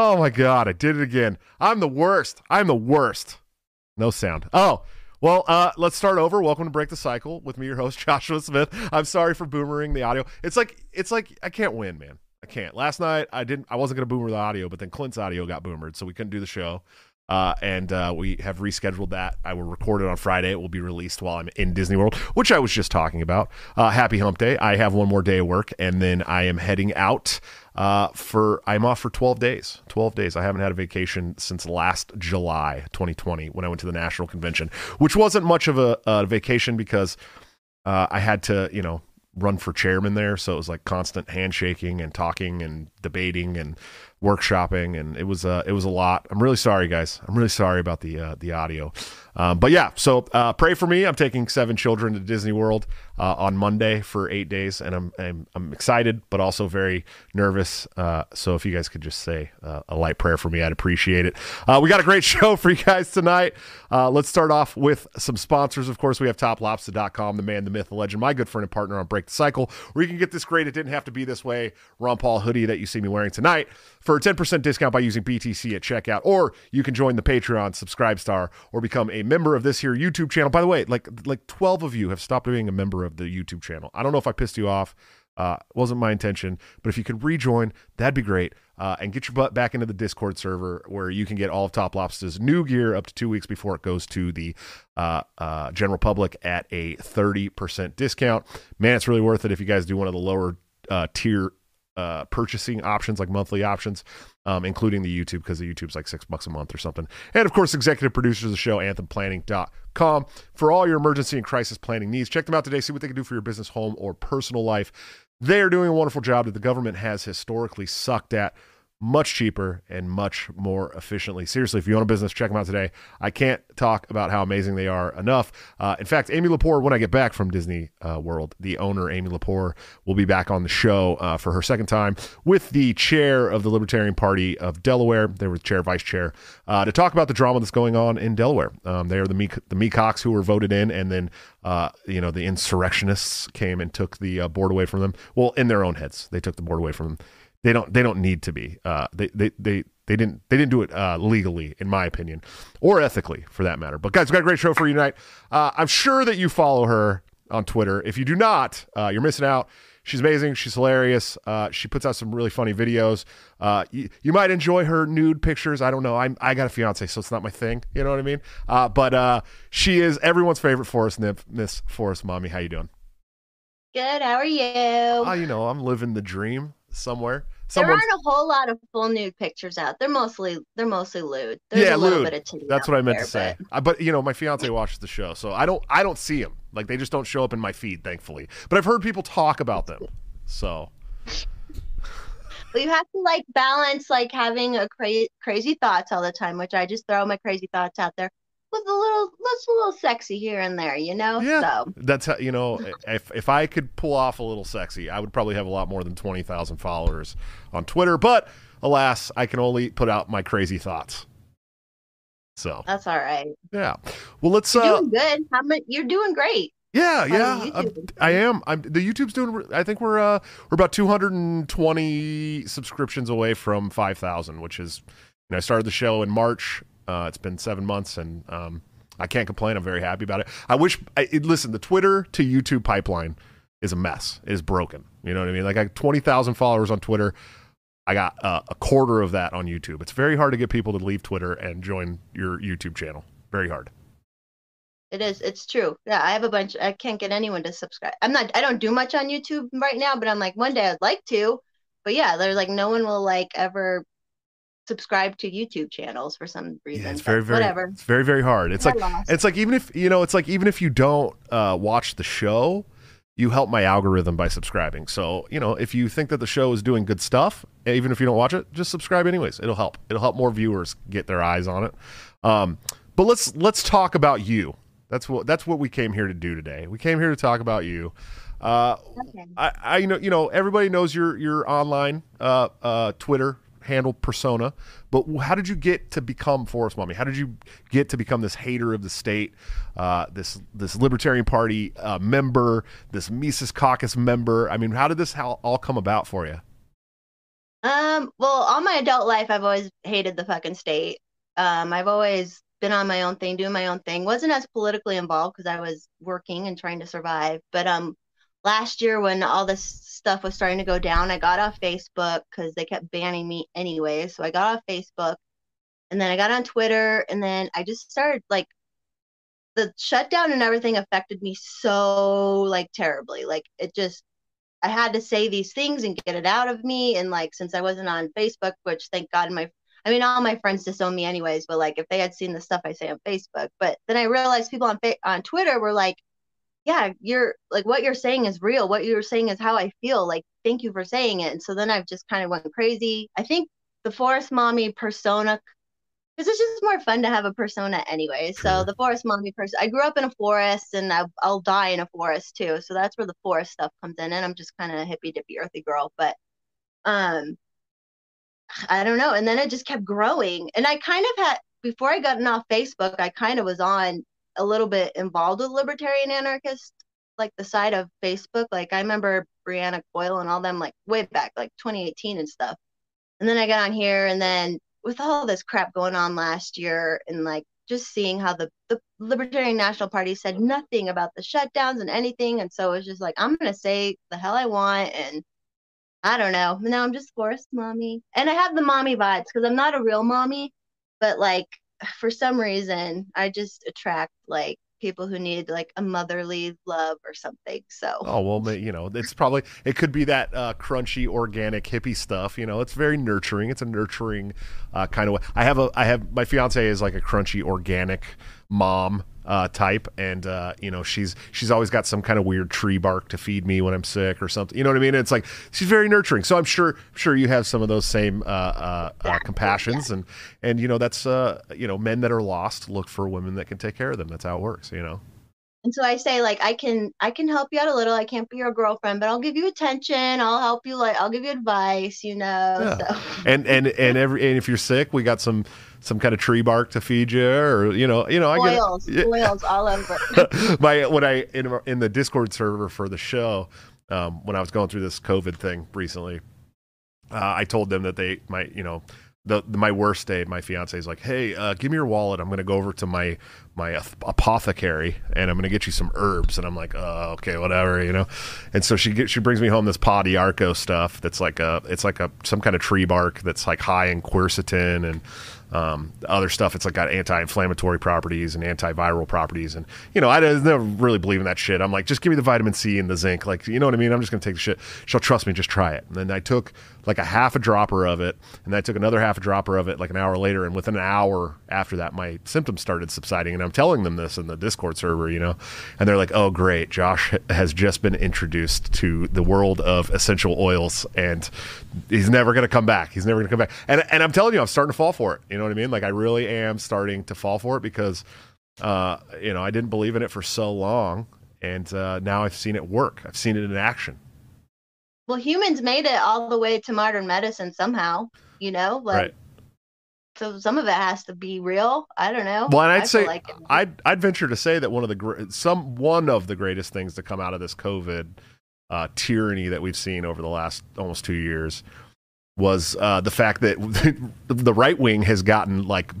Oh my god, I did it again. I'm the worst. I'm the worst. No sound. Oh, well, uh, let's start over. Welcome to Break the Cycle with me, your host Joshua Smith. I'm sorry for boomering the audio. It's like it's like I can't win, man. I can't. Last night I didn't. I wasn't gonna boomer the audio, but then Clint's audio got boomered, so we couldn't do the show. Uh, and uh, we have rescheduled that. I will record it on Friday. It will be released while I'm in Disney World, which I was just talking about. Uh, happy Hump Day. I have one more day of work, and then I am heading out uh, for. I'm off for 12 days. 12 days. I haven't had a vacation since last July 2020 when I went to the National Convention, which wasn't much of a, a vacation because uh, I had to, you know, run for chairman there, so it was like constant handshaking and talking and debating and workshopping, and it was uh, it was a lot. I'm really sorry, guys. I'm really sorry about the uh, the audio. Um, but yeah, so uh, pray for me. I'm taking seven children to Disney World uh, on Monday for eight days, and I'm I'm, I'm excited, but also very nervous. Uh, so if you guys could just say uh, a light prayer for me, I'd appreciate it. Uh, we got a great show for you guys tonight. Uh, let's start off with some sponsors. Of course, we have TopLobster.com, the man, the myth, the legend, my good friend and partner on Break the Cycle, where you can get this great. It didn't have to be this way. Ron Paul hoodie that you see me wearing tonight for a 10% discount by using BTC at checkout, or you can join the Patreon, SubscribeStar, or become a member of this here YouTube channel. By the way, like like 12 of you have stopped being a member of the YouTube channel. I don't know if I pissed you off. Uh, wasn't my intention, but if you could rejoin, that'd be great. Uh, and get your butt back into the Discord server where you can get all of Top Lobster's new gear up to two weeks before it goes to the uh, uh, general public at a 30% discount. Man, it's really worth it if you guys do one of the lower uh, tier uh, purchasing options, like monthly options, um, including the YouTube, because the YouTube's like six bucks a month or something. And of course, executive producers of the show, anthemplanning.com, for all your emergency and crisis planning needs. Check them out today, see what they can do for your business, home, or personal life. They are doing a wonderful job that the government has historically sucked at much cheaper and much more efficiently. Seriously, if you own a business, check them out today. I can't talk about how amazing they are enough. Uh, in fact, Amy Lepore, when I get back from Disney uh, World, the owner, Amy Lepore, will be back on the show uh, for her second time with the chair of the Libertarian Party of Delaware. They were chair, vice chair, uh, to talk about the drama that's going on in Delaware. Um, they are the, Me- the Meacocks who were voted in, and then uh, you know the insurrectionists came and took the uh, board away from them. Well, in their own heads, they took the board away from them they don't they don't need to be. Uh, they they they they didn't they didn't do it uh, legally, in my opinion, or ethically for that matter. But guys, we got a great show for you tonight. Uh, I'm sure that you follow her on Twitter. If you do not, uh, you're missing out. She's amazing. She's hilarious. Uh, she puts out some really funny videos. Uh, you, you might enjoy her nude pictures. I don't know. I'm, I got a fiance, so it's not my thing. You know what I mean? Uh, but uh, she is everyone's favorite Forest nymph, Miss Forest Mommy. How you doing? Good. How are you? Oh, you know, I'm living the dream somewhere. There Someone's, aren't a whole lot of full nude pictures out. They're mostly they're mostly lewd. There's yeah, a little lewd. bit of titty That's what I meant there, to say. but- I, but you know, my fiance watches the show, so I don't. I don't see them. Like they just don't show up in my feed, thankfully. But I've heard people talk about them. So Well, you have to like balance like having a cra- crazy thoughts all the time, which I just throw my crazy thoughts out there with a little, that's a little sexy here and there, you know. yeah, So that's how you know. If if I could pull off a little sexy, I would probably have a lot more than twenty thousand followers on Twitter. But alas, I can only put out my crazy thoughts. So that's all right. yeah. Well, let's. You're Uh, doing good. You're doing great. Yeah, yeah, I'm- I am. I'm the YouTube's doing. I think we're uh we're about 220 subscriptions away from 5,000, which is. You know, I started the show in March. Uh, it's been seven months, and um, I can't complain. I'm very happy about it. I wish. I, it, listen, the Twitter to YouTube pipeline is a mess. It is broken. You know what I mean? Like I got 20,000 followers on Twitter. I got uh, a quarter of that on YouTube. It's very hard to get people to leave Twitter and join your YouTube channel. Very hard. It is. It's true. Yeah, I have a bunch. I can't get anyone to subscribe. I'm not. I don't do much on YouTube right now, but I'm like one day I'd like to. But yeah, there's like no one will like ever subscribe to YouTube channels for some reason. Yeah, it's very, very, whatever. it's very, very hard. It's I like lost. it's like even if you know, it's like even if you don't uh, watch the show, you help my algorithm by subscribing. So, you know, if you think that the show is doing good stuff, even if you don't watch it, just subscribe anyways. It'll help. It'll help more viewers get their eyes on it. Um, but let's let's talk about you. That's what that's what we came here to do today. We came here to talk about you. Uh, okay. I, I know you know everybody knows your your online uh, uh, Twitter handle persona, but how did you get to become Forest Mommy? How did you get to become this hater of the state, uh, this this Libertarian Party uh, member, this Mises Caucus member? I mean, how did this all come about for you? Um, well, all my adult life, I've always hated the fucking state. Um, I've always been on my own thing, doing my own thing. wasn't as politically involved because I was working and trying to survive. But um, last year when all this stuff was starting to go down, I got off Facebook because they kept banning me anyway. So I got off Facebook and then I got on Twitter and then I just started like the shutdown and everything affected me so like terribly. Like it just I had to say these things and get it out of me. And like since I wasn't on Facebook, which thank God my I mean all my friends disown me anyways, but like if they had seen the stuff I say on Facebook, but then I realized people on on Twitter were like yeah, you're like what you're saying is real. What you're saying is how I feel. Like, thank you for saying it. And so then I've just kind of went crazy. I think the forest mommy persona, because it's just more fun to have a persona anyway. So the forest mommy person, I grew up in a forest and I, will die in a forest too. So that's where the forest stuff comes in. And I'm just kind of a hippy dippy earthy girl. But um, I don't know. And then it just kept growing. And I kind of had, before I got off Facebook, I kind of was on a little bit involved with libertarian anarchist, like the side of Facebook. Like I remember Brianna Coyle and all them like way back, like 2018 and stuff. And then I got on here and then with all this crap going on last year and like just seeing how the, the Libertarian National Party said nothing about the shutdowns and anything. And so it was just like, I'm going to say the hell I want. And I don't know. Now I'm just forced mommy. And I have the mommy vibes because I'm not a real mommy, but like for some reason I just attract like people who need like a motherly love or something. So oh well, you know, it's probably it could be that uh, crunchy organic hippie stuff. You know, it's very nurturing. It's a nurturing uh, kind of way. I have a I have my fiance is like a crunchy organic mom uh, type, and uh, you know she's she's always got some kind of weird tree bark to feed me when I'm sick or something. You know what I mean? It's like she's very nurturing. So I'm sure I'm sure you have some of those same uh, uh, uh compassions, and and you know that's uh, you know men that are lost look for women that can take care of them. That's how it works. You know. And so I say like I can I can help you out a little. I can't be your girlfriend, but I'll give you attention. I'll help you like I'll give you advice, you know. Yeah. So. And and and every and if you're sick, we got some some kind of tree bark to feed you, or you know, you know, I oils, get oils all over. My when I in in the Discord server for the show, um, when I was going through this COVID thing recently, uh, I told them that they might, you know, the, the, my worst day, my fiance is like, "Hey, uh, give me your wallet. I'm going to go over to my my apothecary and I'm going to get you some herbs." And I'm like, "Oh, okay, whatever," you know. And so she get, she brings me home this Pau d'arco stuff that's like a it's like a some kind of tree bark that's like high in quercetin and um, other stuff, it's like got anti-inflammatory properties and antiviral properties, and you know, I never really believe in that shit. I'm like, just give me the vitamin C and the zinc, like you know what I mean. I'm just gonna take the shit. She'll trust me, just try it. And then I took like a half a dropper of it, and I took another half a dropper of it like an hour later, and within an hour after that, my symptoms started subsiding. And I'm telling them this in the Discord server, you know, and they're like, "Oh, great, Josh has just been introduced to the world of essential oils, and he's never gonna come back. He's never gonna come back." And and I'm telling you, I'm starting to fall for it. You know what I mean? Like I really am starting to fall for it because uh, you know I didn't believe in it for so long, and uh, now I've seen it work. I've seen it in action. Well, humans made it all the way to modern medicine somehow. You know, like. Right. So some of it has to be real. I don't know. Well, and I'd I say like I'd I'd venture to say that one of the some one of the greatest things to come out of this COVID uh, tyranny that we've seen over the last almost two years was uh, the fact that the right wing has gotten like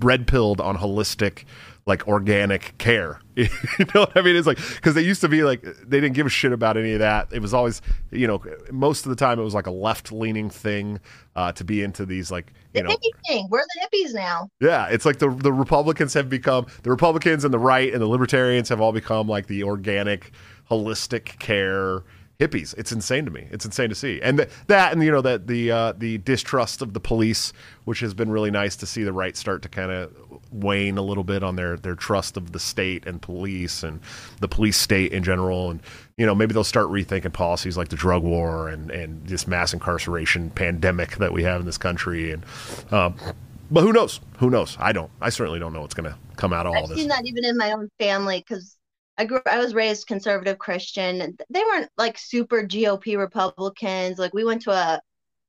red pilled on holistic like organic care. You know what i mean? It's like because they used to be like they didn't give a shit about any of that. It was always you know most of the time it was like a left leaning thing uh, to be into these like you the know hippie thing we're the hippies now. Yeah it's like the the republicans have become the republicans and the right and the libertarians have all become like the organic holistic care hippies. It's insane to me. It's insane to see, and th- that, and you know that the uh, the distrust of the police, which has been really nice to see the right start to kind of wane a little bit on their their trust of the state and police and the police state in general, and you know maybe they'll start rethinking policies like the drug war and and this mass incarceration pandemic that we have in this country, and. Um, but who knows? Who knows? I don't. I certainly don't know what's going to come out of all I've this. seen that even in my own family because I grew. I was raised conservative Christian. They weren't like super GOP Republicans. Like we went to a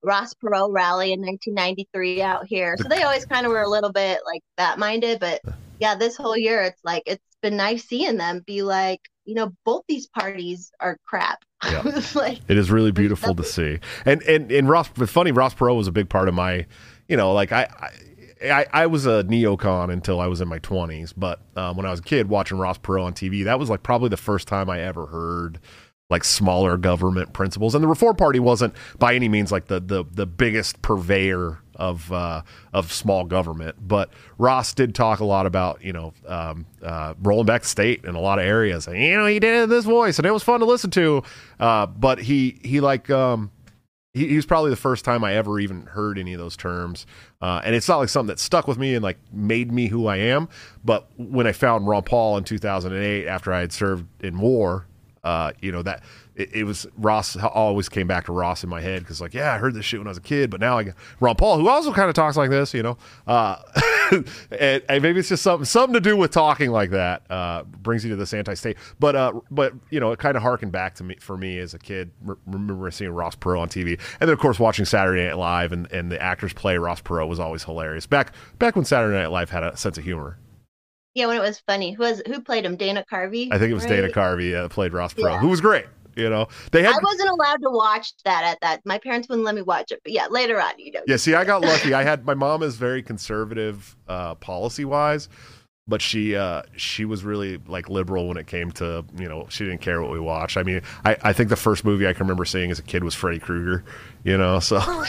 Ross Perot rally in 1993 out here, so they always kind of were a little bit like that minded. But yeah, this whole year it's like it's been nice seeing them be like, you know, both these parties are crap. Yeah. Like It is really beautiful to see. And and and Ross, funny, Ross Perot was a big part of my, you know, like I. I I, I was a neocon until I was in my 20s, but um, when I was a kid watching Ross Perot on TV, that was like probably the first time I ever heard like smaller government principles. And the Reform Party wasn't by any means like the the, the biggest purveyor of uh, of small government, but Ross did talk a lot about you know um, uh, rolling back the state in a lot of areas. And, you know, he did it in this voice, and it was fun to listen to. Uh, but he he like um, he, he was probably the first time I ever even heard any of those terms. Uh, and it's not like something that stuck with me and like made me who I am. But when I found Ron Paul in 2008 after I had served in war, uh, you know that it, it, was Ross. Always came back to Ross in my head because like, yeah, I heard this shit when I was a kid, but now I got Ron Paul, who also kind of talks like this, you know. Uh, and, and, maybe it's just something something to do with talking like that uh, brings you to this anti-state. But uh, but you know, it kind of harkened back to me for me as a kid. remember seeing Ross Perot on TV, and then of course watching Saturday Night Live, and, and the actors play Ross Perot was always hilarious. Back back when Saturday Night Live had a sense of humor. Yeah, when it was funny. Who was who played him? Dana Carvey. I think it was right? Dana Carvey that played Ross Perot, yeah. who was great. You know, they had. I wasn't allowed to watch that at that. My parents wouldn't let me watch it. But yeah, later on, you know. Yeah, see, I got lucky. I had my mom is very conservative, uh, policy wise, but she uh, she was really like liberal when it came to you know she didn't care what we watched. I mean, I, I think the first movie I can remember seeing as a kid was Freddy Krueger, you know. So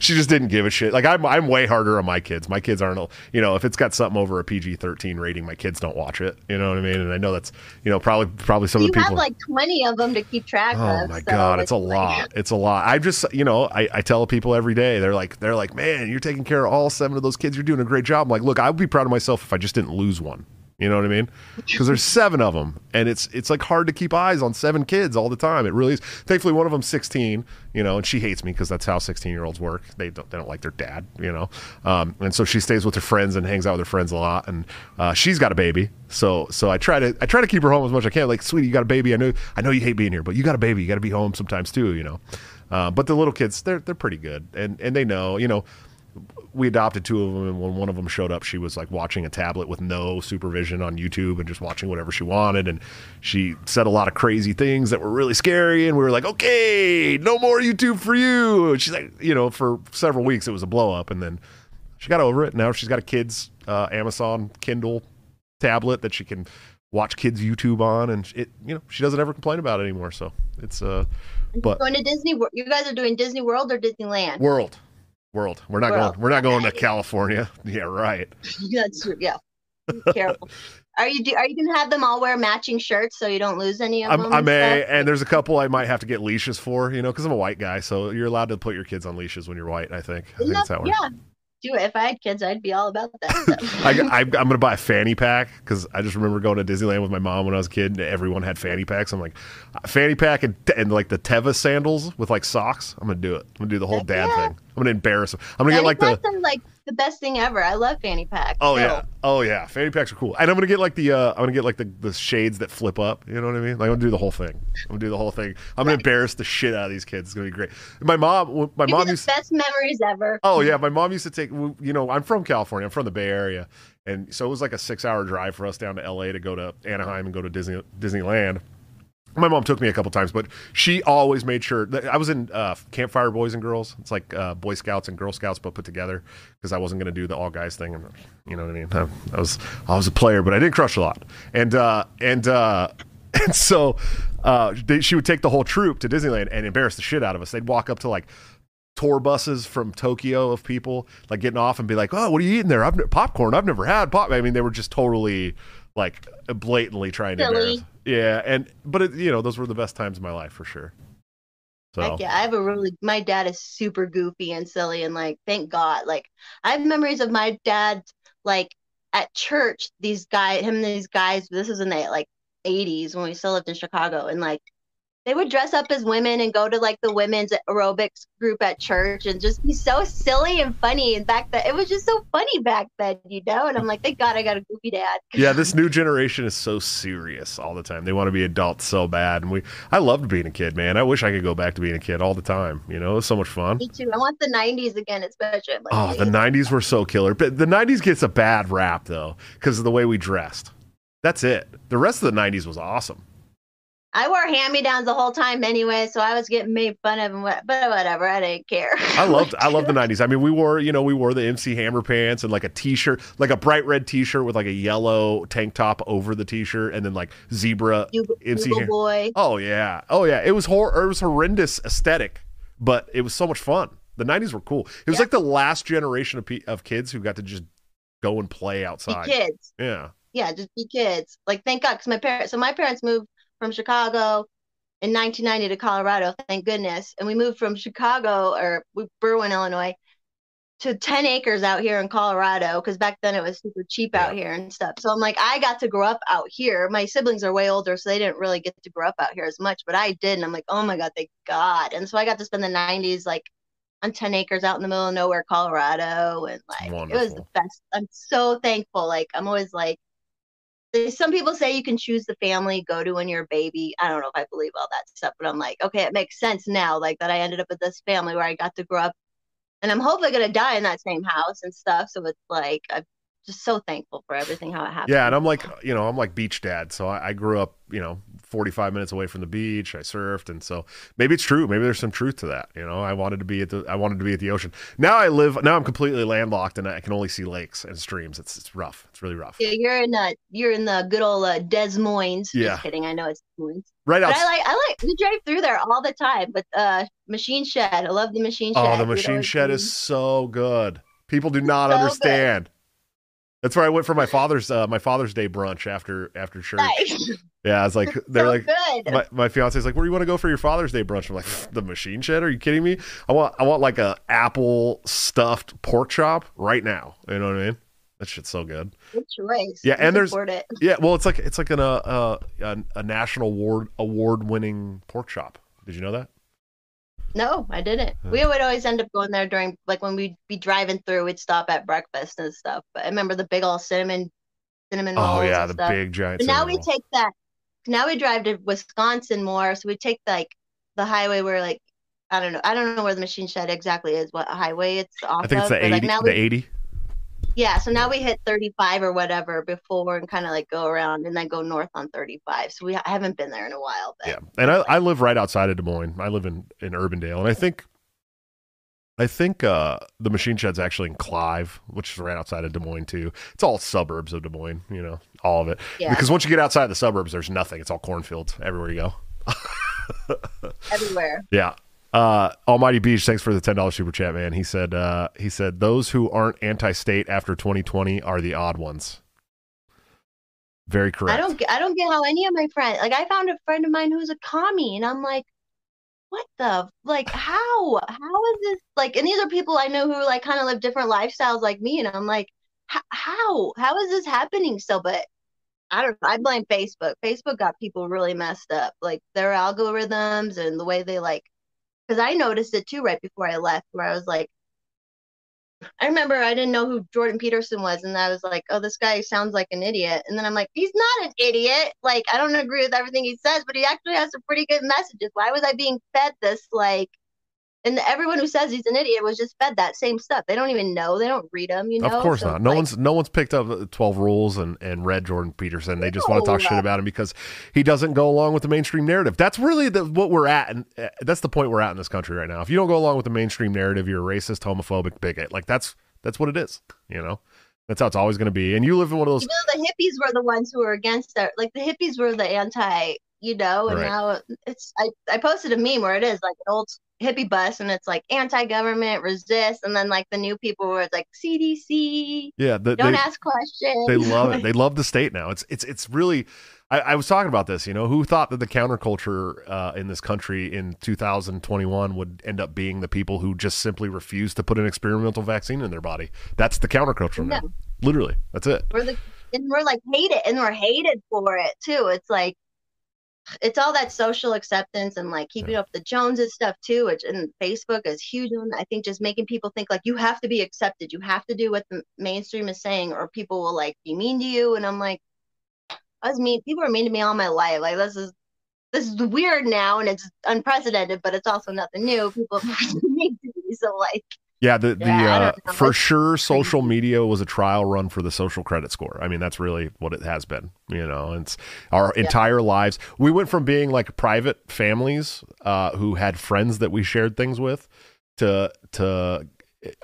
she just didn't give a shit. Like I'm I'm way harder on my kids. My kids aren't you know if it's got something over a PG thirteen rating, my kids don't watch it. You know what I mean? And I know that's you know probably probably some you of the people have like twenty of them to keep track oh, of. Oh my so god, it's, it's a like... lot. It's a lot. I just you know I, I tell people every day they're like they're like man you're taking care of all seven of those kids. You're doing a great job. I'm like look I would be proud of myself if I just didn't lose one. You know what I mean? Because there's seven of them, and it's it's like hard to keep eyes on seven kids all the time. It really is. Thankfully, one of them's 16, you know, and she hates me because that's how 16 year olds work. They don't they don't like their dad, you know, um, and so she stays with her friends and hangs out with her friends a lot. And uh, she's got a baby, so so I try to I try to keep her home as much as I can. Like, sweetie, you got a baby. I know I know you hate being here, but you got a baby. You got to be home sometimes too, you know. Uh, but the little kids, they're they're pretty good, and and they know, you know we adopted two of them, and when one of them showed up, she was like watching a tablet with no supervision on YouTube and just watching whatever she wanted. And she said a lot of crazy things that were really scary. And we were like, okay, no more YouTube for you. And she's like, you know, for several weeks it was a blow up, and then she got over it. Now she's got a kid's uh, Amazon Kindle tablet that she can watch kids YouTube on, and it, you know, she doesn't ever complain about it anymore. So it's uh, but going to Disney. World you guys are doing Disney World or Disneyland? World. World. We're not World. going. We're not going to California. Yeah, right. That's true. Yeah. Careful. Are you do, are you gonna have them all wear matching shirts so you don't lose any of I'm, them? I may, and, and there's a couple I might have to get leashes for, you know, because I'm a white guy, so you're allowed to put your kids on leashes when you're white. I think. I think that's how it works. Yeah, do it. If I had kids, I'd be all about that. I, am going to buy a fanny pack because I just remember going to Disneyland with my mom when I was a kid, and everyone had fanny packs. I'm like, fanny pack and, and like the Teva sandals with like socks. I'm gonna do it. I'm gonna do the whole dad yeah. thing. I'm gonna embarrass them. I'm gonna get like the like the best thing ever. I love fanny packs. Oh so. yeah, oh yeah, fanny packs are cool. And I'm gonna get like the uh, I'm gonna get like the, the shades that flip up. You know what I mean? Like I'm gonna do the whole thing. I'm gonna do the whole thing. I'm gonna embarrass the shit out of these kids. It's gonna be great. My mom, my Give mom used the best memories ever. Oh yeah, my mom used to take. You know, I'm from California. I'm from the Bay Area, and so it was like a six hour drive for us down to L.A. to go to Anaheim and go to Disney Disneyland my mom took me a couple times, but she always made sure that I was in uh, Campfire Boys and Girls. It's like uh, Boy Scouts and Girl Scouts, but put together because I wasn't going to do the all guys thing. And you know what I mean? I, I, was I was a player, but I didn't crush a lot. And uh, and uh, and so uh, they, she would take the whole troop to Disneyland and embarrass the shit out of us. They'd walk up to like tour buses from Tokyo of people like getting off and be like, "Oh, what are you eating there? I've popcorn. I've never had pop." I mean, they were just totally like blatantly trying to embarrass. Yeah, and but it, you know those were the best times of my life for sure. So Heck yeah, I have a really my dad is super goofy and silly and like thank God. Like I have memories of my dad like at church, these guys him and these guys, this is in the like eighties when we still lived in Chicago and like they would dress up as women and go to like the women's aerobics group at church and just be so silly and funny. And back then, it was just so funny back then, you know. And I'm like, thank God I got a goofy dad. yeah, this new generation is so serious all the time. They want to be adults so bad, and we. I loved being a kid, man. I wish I could go back to being a kid all the time. You know, it was so much fun. Me too. I want the '90s again, especially. Like, Oh, the '90s were so killer, but the '90s gets a bad rap though because of the way we dressed. That's it. The rest of the '90s was awesome. I wore hand-me-downs the whole time anyway, so I was getting made fun of and what, but whatever, I didn't care. I loved I loved the '90s. I mean, we wore you know we wore the MC Hammer pants and like a T-shirt, like a bright red T-shirt with like a yellow tank top over the T-shirt, and then like zebra MC. Boy. Oh yeah, oh yeah. It was hor- It was horrendous aesthetic, but it was so much fun. The '90s were cool. It was Yeah. like the last generation of pe- of kids who got to just go and play Be outside. kids. Yeah. Yeah, just be kids. Like thank God, because my parents. So my parents moved from Chicago in 1990 to Colorado. Thank goodness. And we moved from Chicago or Berwyn, Illinois, to 10 acres out here in Colorado because back then it was super cheap out here and stuff. So I'm like, I got to grow up out here. My siblings are way older, so they didn't really get to grow up out here as much, but I did. And I'm like, oh my God, thank God. And so I got to spend the 90s like on 10 acres out in the middle of nowhere, Colorado. And like, it was the best. I'm so thankful. Like, I'm always like, some people say you can choose the family go to when you're a baby. I don't know if I believe all that stuff, but I'm like, okay, it makes sense now, like that I ended up with this family where I got to grow up and I'm hopefully gonna die in that same house and stuff. So it's like I'm just so thankful for everything how it happened. Yeah, and I'm like, you know, I'm like beach dad. So I, I grew up, you know, 45 minutes away from the beach. I surfed, and so maybe it's true. Maybe there's some truth to that. You know, I wanted to be at the, I wanted to be at the ocean. Now I live, now I'm completely landlocked, and I can only see lakes and streams. It's it's rough. It's really rough. Yeah, you're in uh you're in the good old uh, Des Moines. Yeah. Just kidding. I know it's Des Moines. Right But out. I like I like we drive through there all the time. But uh Machine Shed. I love the Machine Shed. Oh, the machine shed is so good. People do not So good. That's where I went for my father's uh, my Father's Day brunch after after church. nice. Yeah, I was like, they're so like, good. my, my fiance's like, where do you want to go for your Father's Day brunch? I'm like, the machine shed? Are you kidding me? I want I want like a apple stuffed pork chop right now. You know what I mean? That shit's so good. Good choice. Yeah, and there's-. Yeah, well, it's like it's like an uh, uh, a, a national award award winning pork chop. Did you know that? No, I didn't. We would always end up going there during like when we'd be driving through, we'd stop at breakfast and stuff. But I remember the big old cinnamon cinnamon Oh yeah, the stuff. big giant. But now we roll. take that now we drive to Wisconsin more, so we take like the highway where like I don't know I don't know where the machine shed exactly is, what highway it's off I think it's of. the but, like eighty. now the eighty. Yeah, so now we hit 35 or whatever before and kind of like go around and then go north on 35. So we I haven't been there in a while. But Yeah, and I, I live right outside of Des Moines. I live in in Urbandale, and I think I think uh, the machine shed's actually in Clive, which is right outside of Des Moines too. It's all suburbs of Des Moines, you know, all of it. yeah, Because once you get outside the suburbs, there's nothing. It's all cornfields everywhere you go. everywhere. Yeah. Uh, Almighty Beach, thanks for the ten dollars super chat, man. He said uh, he said those who aren't anti-state after 2020 are the odd ones. Very correct. I don't get I don't get how any of my friends like I found a friend of mine who's a commie and I'm like, what the like how how is this like and these are people I know who like kind of live different lifestyles like me and I'm like how how is this happening so but I don't I blame Facebook. Facebook got people really messed up like their algorithms and the way they like because I noticed it too right before I left where I was like I remember I didn't know who Jordan Peterson was, and I was like, "Oh, this guy sounds like an idiot." And then I'm like, "He's not an idiot. Like, I don't agree with everything he says, but he actually has some pretty good messages. Why was I being fed this like?" And everyone who says he's an idiot was just fed that same stuff. They don't even know. They don't read them. You know. Of course So not. No like, one's no one's picked up Twelve Rules and and read Jordan Peterson. They just want to talk shit about him because he doesn't go along with the mainstream narrative. That's really the, what we're at, and uh, that's the point we're at in this country right now. If you don't go along with the mainstream narrative, you're a racist, homophobic, bigot. Like that's that's what it is. You know, that's how it's always going to be. And you live in one of those. Even though the hippies were the ones who were against it, like the hippies were the anti, you know, and Right. now it's I, I posted a meme where it is like an old hippie bus and it's like anti-government, resist, and then like the new people were it's like CDC. Yeah, the, Don't they, ask questions. they love it. They love the state now. It's it's it's really. I, I was talking about this. You know, who thought that the counterculture uh, in this country in 2021 would end up being the people who just simply refuse to put an experimental vaccine in their body? That's the counterculture now. Literally, that's it. we're the and we're like hated and we're hated for it too. It's like it's all that social acceptance and like keeping up the Joneses stuff too, which and Facebook is huge on I think just making people think like you have to be accepted, you have to do what the mainstream is saying, or people will like be mean to you. And I'm like, I was mean people are mean to me all my life. Like this is this is weird now and it's unprecedented, but it's also nothing new. People are mean to me. So like Yeah, the the Yeah, I uh, for sure social media was a trial run for the social credit score. I mean, that's really what it has been. You know, it's our entire lives. We went from being like private families uh, who had friends that we shared things with to to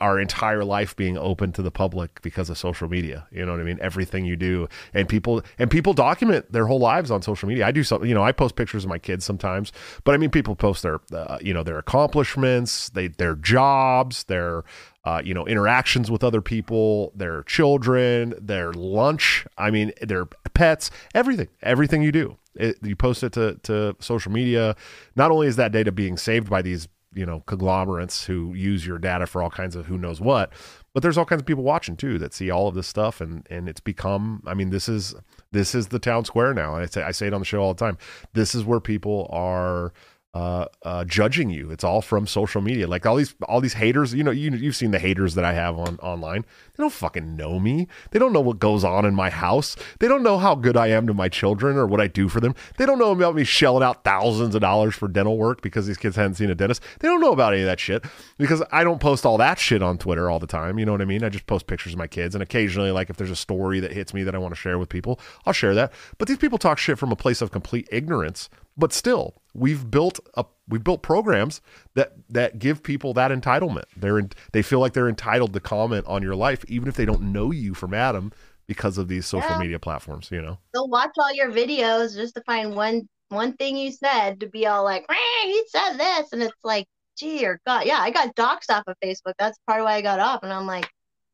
our entire life being open to the public because of social media. You know what I mean? Everything you do and people and people document their whole lives on social media. I do something, you know, I post pictures of my kids sometimes, but I mean people post their uh, you know, their accomplishments, they their jobs, their uh, you know, interactions with other people, their children, their lunch, I mean, their pets, everything, everything you do. It, you post it to, to social media. Not only is that data being saved by these you know conglomerates who use your data for all kinds of who knows what. But there's all kinds of people watching too that see all of this stuff and and it's become i mean this is this is the town square now. I say i say it on the show all the time. This is where people are uh, uh, judging you. It's all from social media. Like all these, all these haters. You know, you you've seen the haters that I have on online. They don't fucking know me. They don't know what goes on in my house. They don't know how good I am to my children or what I do for them. They don't know about me shelling out thousands of dollars for dental work because these kids hadn't seen a dentist. They don't know about any of that shit because I don't post all that shit on Twitter all the time. You know what I mean? I just post pictures of my kids and occasionally, like if there's a story that hits me that I want to share with people, I'll share that. But these people talk shit from a place of complete ignorance but still we've built up we've built programs that that give people that entitlement they're in, they feel like they're entitled to comment on your life even if they don't know you from adam because of these social Yeah. media platforms you know they'll watch all your videos just to find one one thing you said to be all like, "Rah, he said this, and it's like, gee or God, yeah, I got doxxed off of Facebook. That's part of why I got off, and I'm like,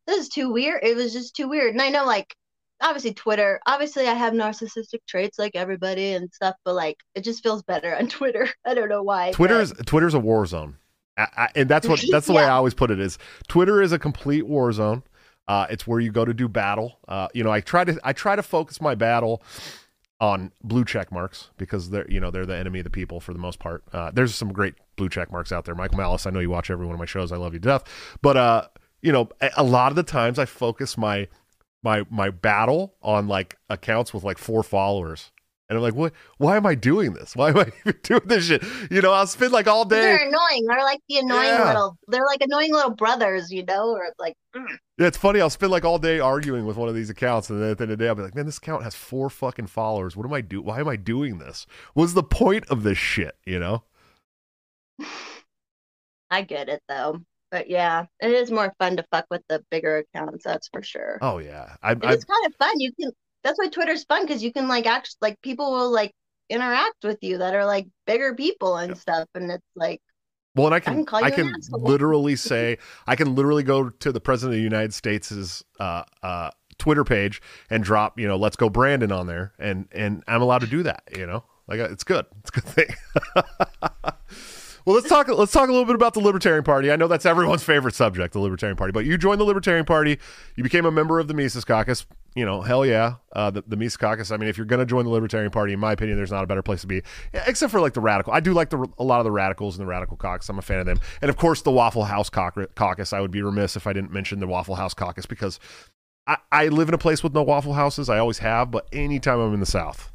this is too weird. It was just too weird, and I know like. Obviously, Twitter. Obviously, I have narcissistic traits like everybody and stuff, but like it just feels better on Twitter. I don't know why. but- twitter's twitter's a war zone I, I, and that's what that's the way i always put it is twitter is a complete war zone uh, it's where you go to do battle uh, you know i try to i try to focus my battle on blue check marks because they're you know they're the enemy of the people for the most part. Uh, there's some great blue check marks out there. Michael Malice, I know you watch every one of my shows. I love you to death. But uh, you know, a, a lot of the times I focus my my my battle on like accounts with like four followers. And I'm like, what? Why am I doing this? Why am I even doing this shit? You know, I'll spend like all day. They're annoying. They're like the annoying Yeah. little. They're like annoying little brothers, you know, or like. mm. Yeah, it's funny. I'll spend like all day arguing with one of these accounts, and then at the end of the day, I'll be like, "Man, this account has four fucking followers. What am I do? Why am I doing this? What's the point of this shit? You know?" I get it though. But yeah, it is more fun to fuck with the bigger accounts, that's for sure. Oh yeah, I, It I is kind of fun. You can that's why Twitter's fun because you can like actually like people will like interact with you that are like bigger people and stuff. And it's like well, and I can can I can literally say I can literally go to the president of the United States' uh, uh, Twitter page and drop you know "Let's go Brandon" on there, and and I'm allowed to do that. You know, like uh, it's good. It's a good thing. Well, let's talk. Let's talk a little bit about the Libertarian Party. I know that's everyone's favorite subject, the Libertarian Party. But you joined the Libertarian Party. You became a member of the Mises Caucus. You know, hell yeah, uh, the, the Mises Caucus. I mean, if you're going to join the Libertarian Party, in my opinion, there's not a better place to be, except for like the radical. I do like the a lot of the radicals in the Radical Caucus. I'm a fan of them, and of course the Waffle House. Caucus. I would be remiss if I didn't mention the Waffle House Caucus because I, I live in a place with no Waffle Houses. I always have, but anytime I'm in the South,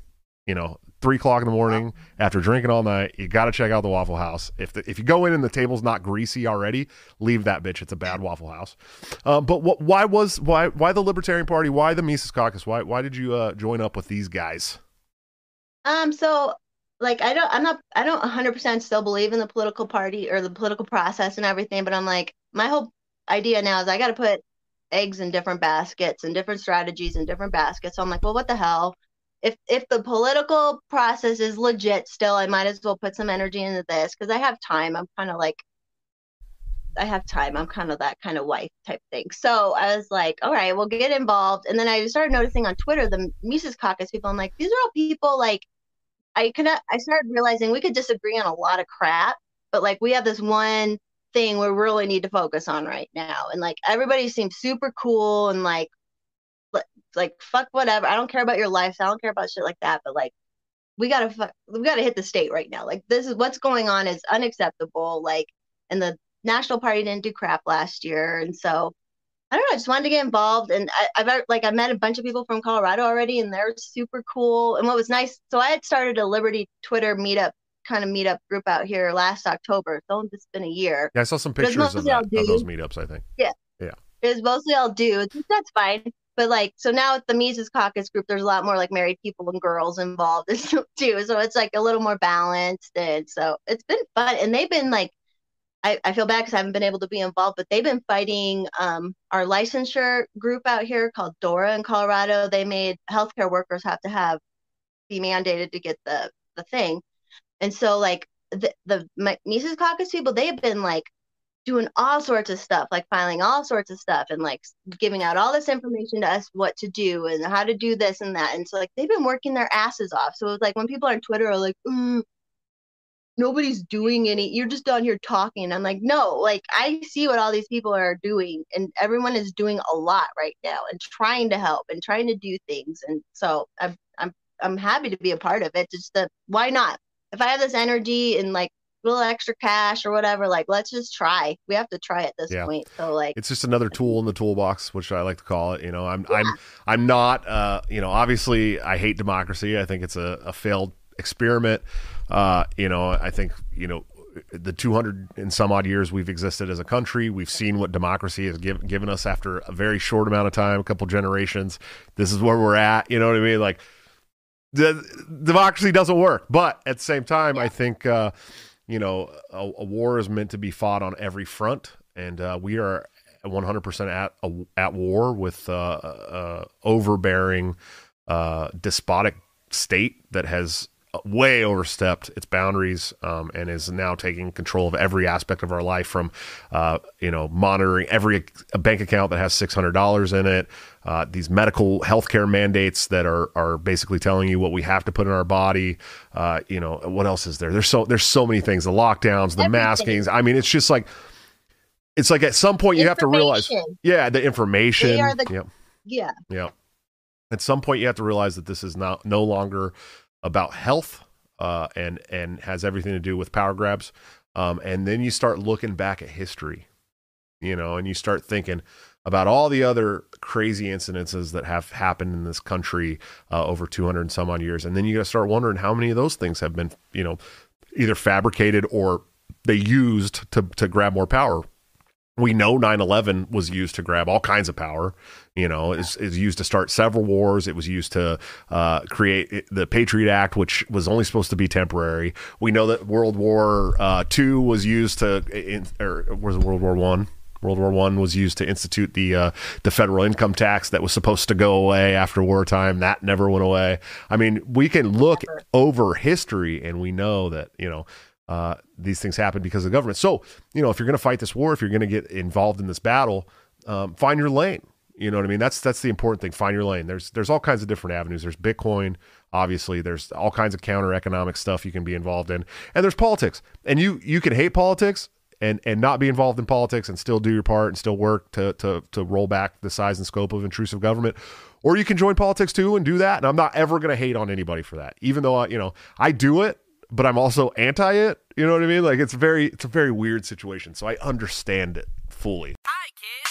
you know, three o'clock in the morning after drinking all night, you got to check out the Waffle House. If the, if you go in and the table's not greasy already, leave that bitch. It's a bad Waffle House. Uh, but what? Why was why why the Libertarian Party? Why the Mises Caucus? Why why did you uh, join up with these guys? um so like I don't I'm not I don't 100% still believe in the political party or the political process and everything, but I'm like my whole idea now is I got to put eggs in different baskets and different strategies in different baskets. So I'm like, well, what the hell? If if the political process is legit still, I might as well put some energy into this because I have time. I'm kind of like I have time. I'm kind of that kind of wife type thing. So I was like, all right, we'll get involved. And then I started noticing on Twitter the Mises Caucus people. I'm like, these are all people like I could I started realizing we could disagree on a lot of crap, but like we have this one thing we really need to focus on right now. And like everybody seems super cool and like like fuck whatever. I don't care about your life. I don't care about shit like that. But like we gotta fuck, we gotta hit the state right now. Like this is what's going on is unacceptable. Like and the National Party didn't do crap last year, and so I don't know. I just wanted to get involved, and I, I've like I met a bunch of people from Colorado already, and they're super cool. And what was nice, so I had started a Liberty Twitter meetup kind of meetup group out here last October. So it's been a year. Yeah, I saw some pictures of, that, of those meetups. I think. Yeah. Yeah. It was mostly all dudes. That's fine. But like, so now with the Mises Caucus group, there's a lot more like married people and girls involved too. So it's like a little more balanced, and so it's been fun. And they've been like I, I feel bad because I haven't been able to be involved, but they've been fighting um, our licensure group out here called DORA in Colorado. They made healthcare workers have to have be mandated to get the the thing, and so like the the Mises Caucus people, they've been like doing all sorts of stuff, like filing all sorts of stuff and like giving out all this information to us what to do and how to do this and that. And so like they've been working their asses off. So it's like when people on Twitter are like, mm, nobody's doing any you're just down here talking i'm like no like i see what all these people are doing and everyone is doing a lot right now and trying to help and trying to do things and so i'm i'm i'm happy to be a part of it just the why not if i have this energy and like little extra cash or whatever like let's just try we have to try at this yeah. point so like it's just another tool in the toolbox which i like to call it you know i'm yeah. i'm i'm not uh you know obviously i hate democracy i think it's a, a failed experiment uh, you know, I think you know the 200 and some odd years we've existed as a country, we've seen what democracy has give, given us after a very short amount of time, a couple generations. This is where we're at. You know what I mean? Like, the, democracy doesn't work. But at the same time, I think, uh, you know, a, a, war is meant to be fought on every front. And uh, we are 100% at, at war with uh, uh, overbearing, uh, despotic state that has way overstepped its boundaries um, and is now taking control of every aspect of our life from uh, you know monitoring every bank account that has $600 in it uh, these medical healthcare mandates that are are basically telling you what we have to put in our body uh, you know what else is there? There's so there's so many things the lockdowns the Everything. maskings. I mean it's just like it's like at some point you have to realize yeah the information. The, yeah yeah. Yeah at some point you have to realize that this is not no longer about health uh, and and has everything to do with power grabs. Um, and then you start looking back at history, you know, and you start thinking about all the other crazy incidences that have happened in this country uh, over 200 and some odd years. And then you got to start wondering how many of those things have been, you know, either fabricated or they used to, to grab more power. We know 9-11 was used to grab all kinds of power you know is is used to start several wars. It was used to uh, create the patriot act which was only supposed to be temporary. We know that world war uh, ii was used to in, or was it world war one World War One was used to institute the uh, the federal income tax that was supposed to go away after wartime. That never went away. I mean, we can look never. over history and we know that you know uh, these things happen because of the government. So, you know, if you're going to fight this war, if you're going to get involved in this battle, um, find your lane. You know what I mean? That's that's the important thing. Find your lane. There's there's all kinds of different avenues. There's Bitcoin, obviously. There's all kinds of counter economic stuff you can be involved in, and there's politics. And you you can hate politics and and not be involved in politics and still do your part and still work to to to roll back the size and scope of intrusive government. Or you can join politics too and do that. And I'm not ever going to hate on anybody for that, even though I, you know I do it but I'm also anti it. You know what I mean? Like it's very it's a very weird situation. So I understand it fully. Hi kids,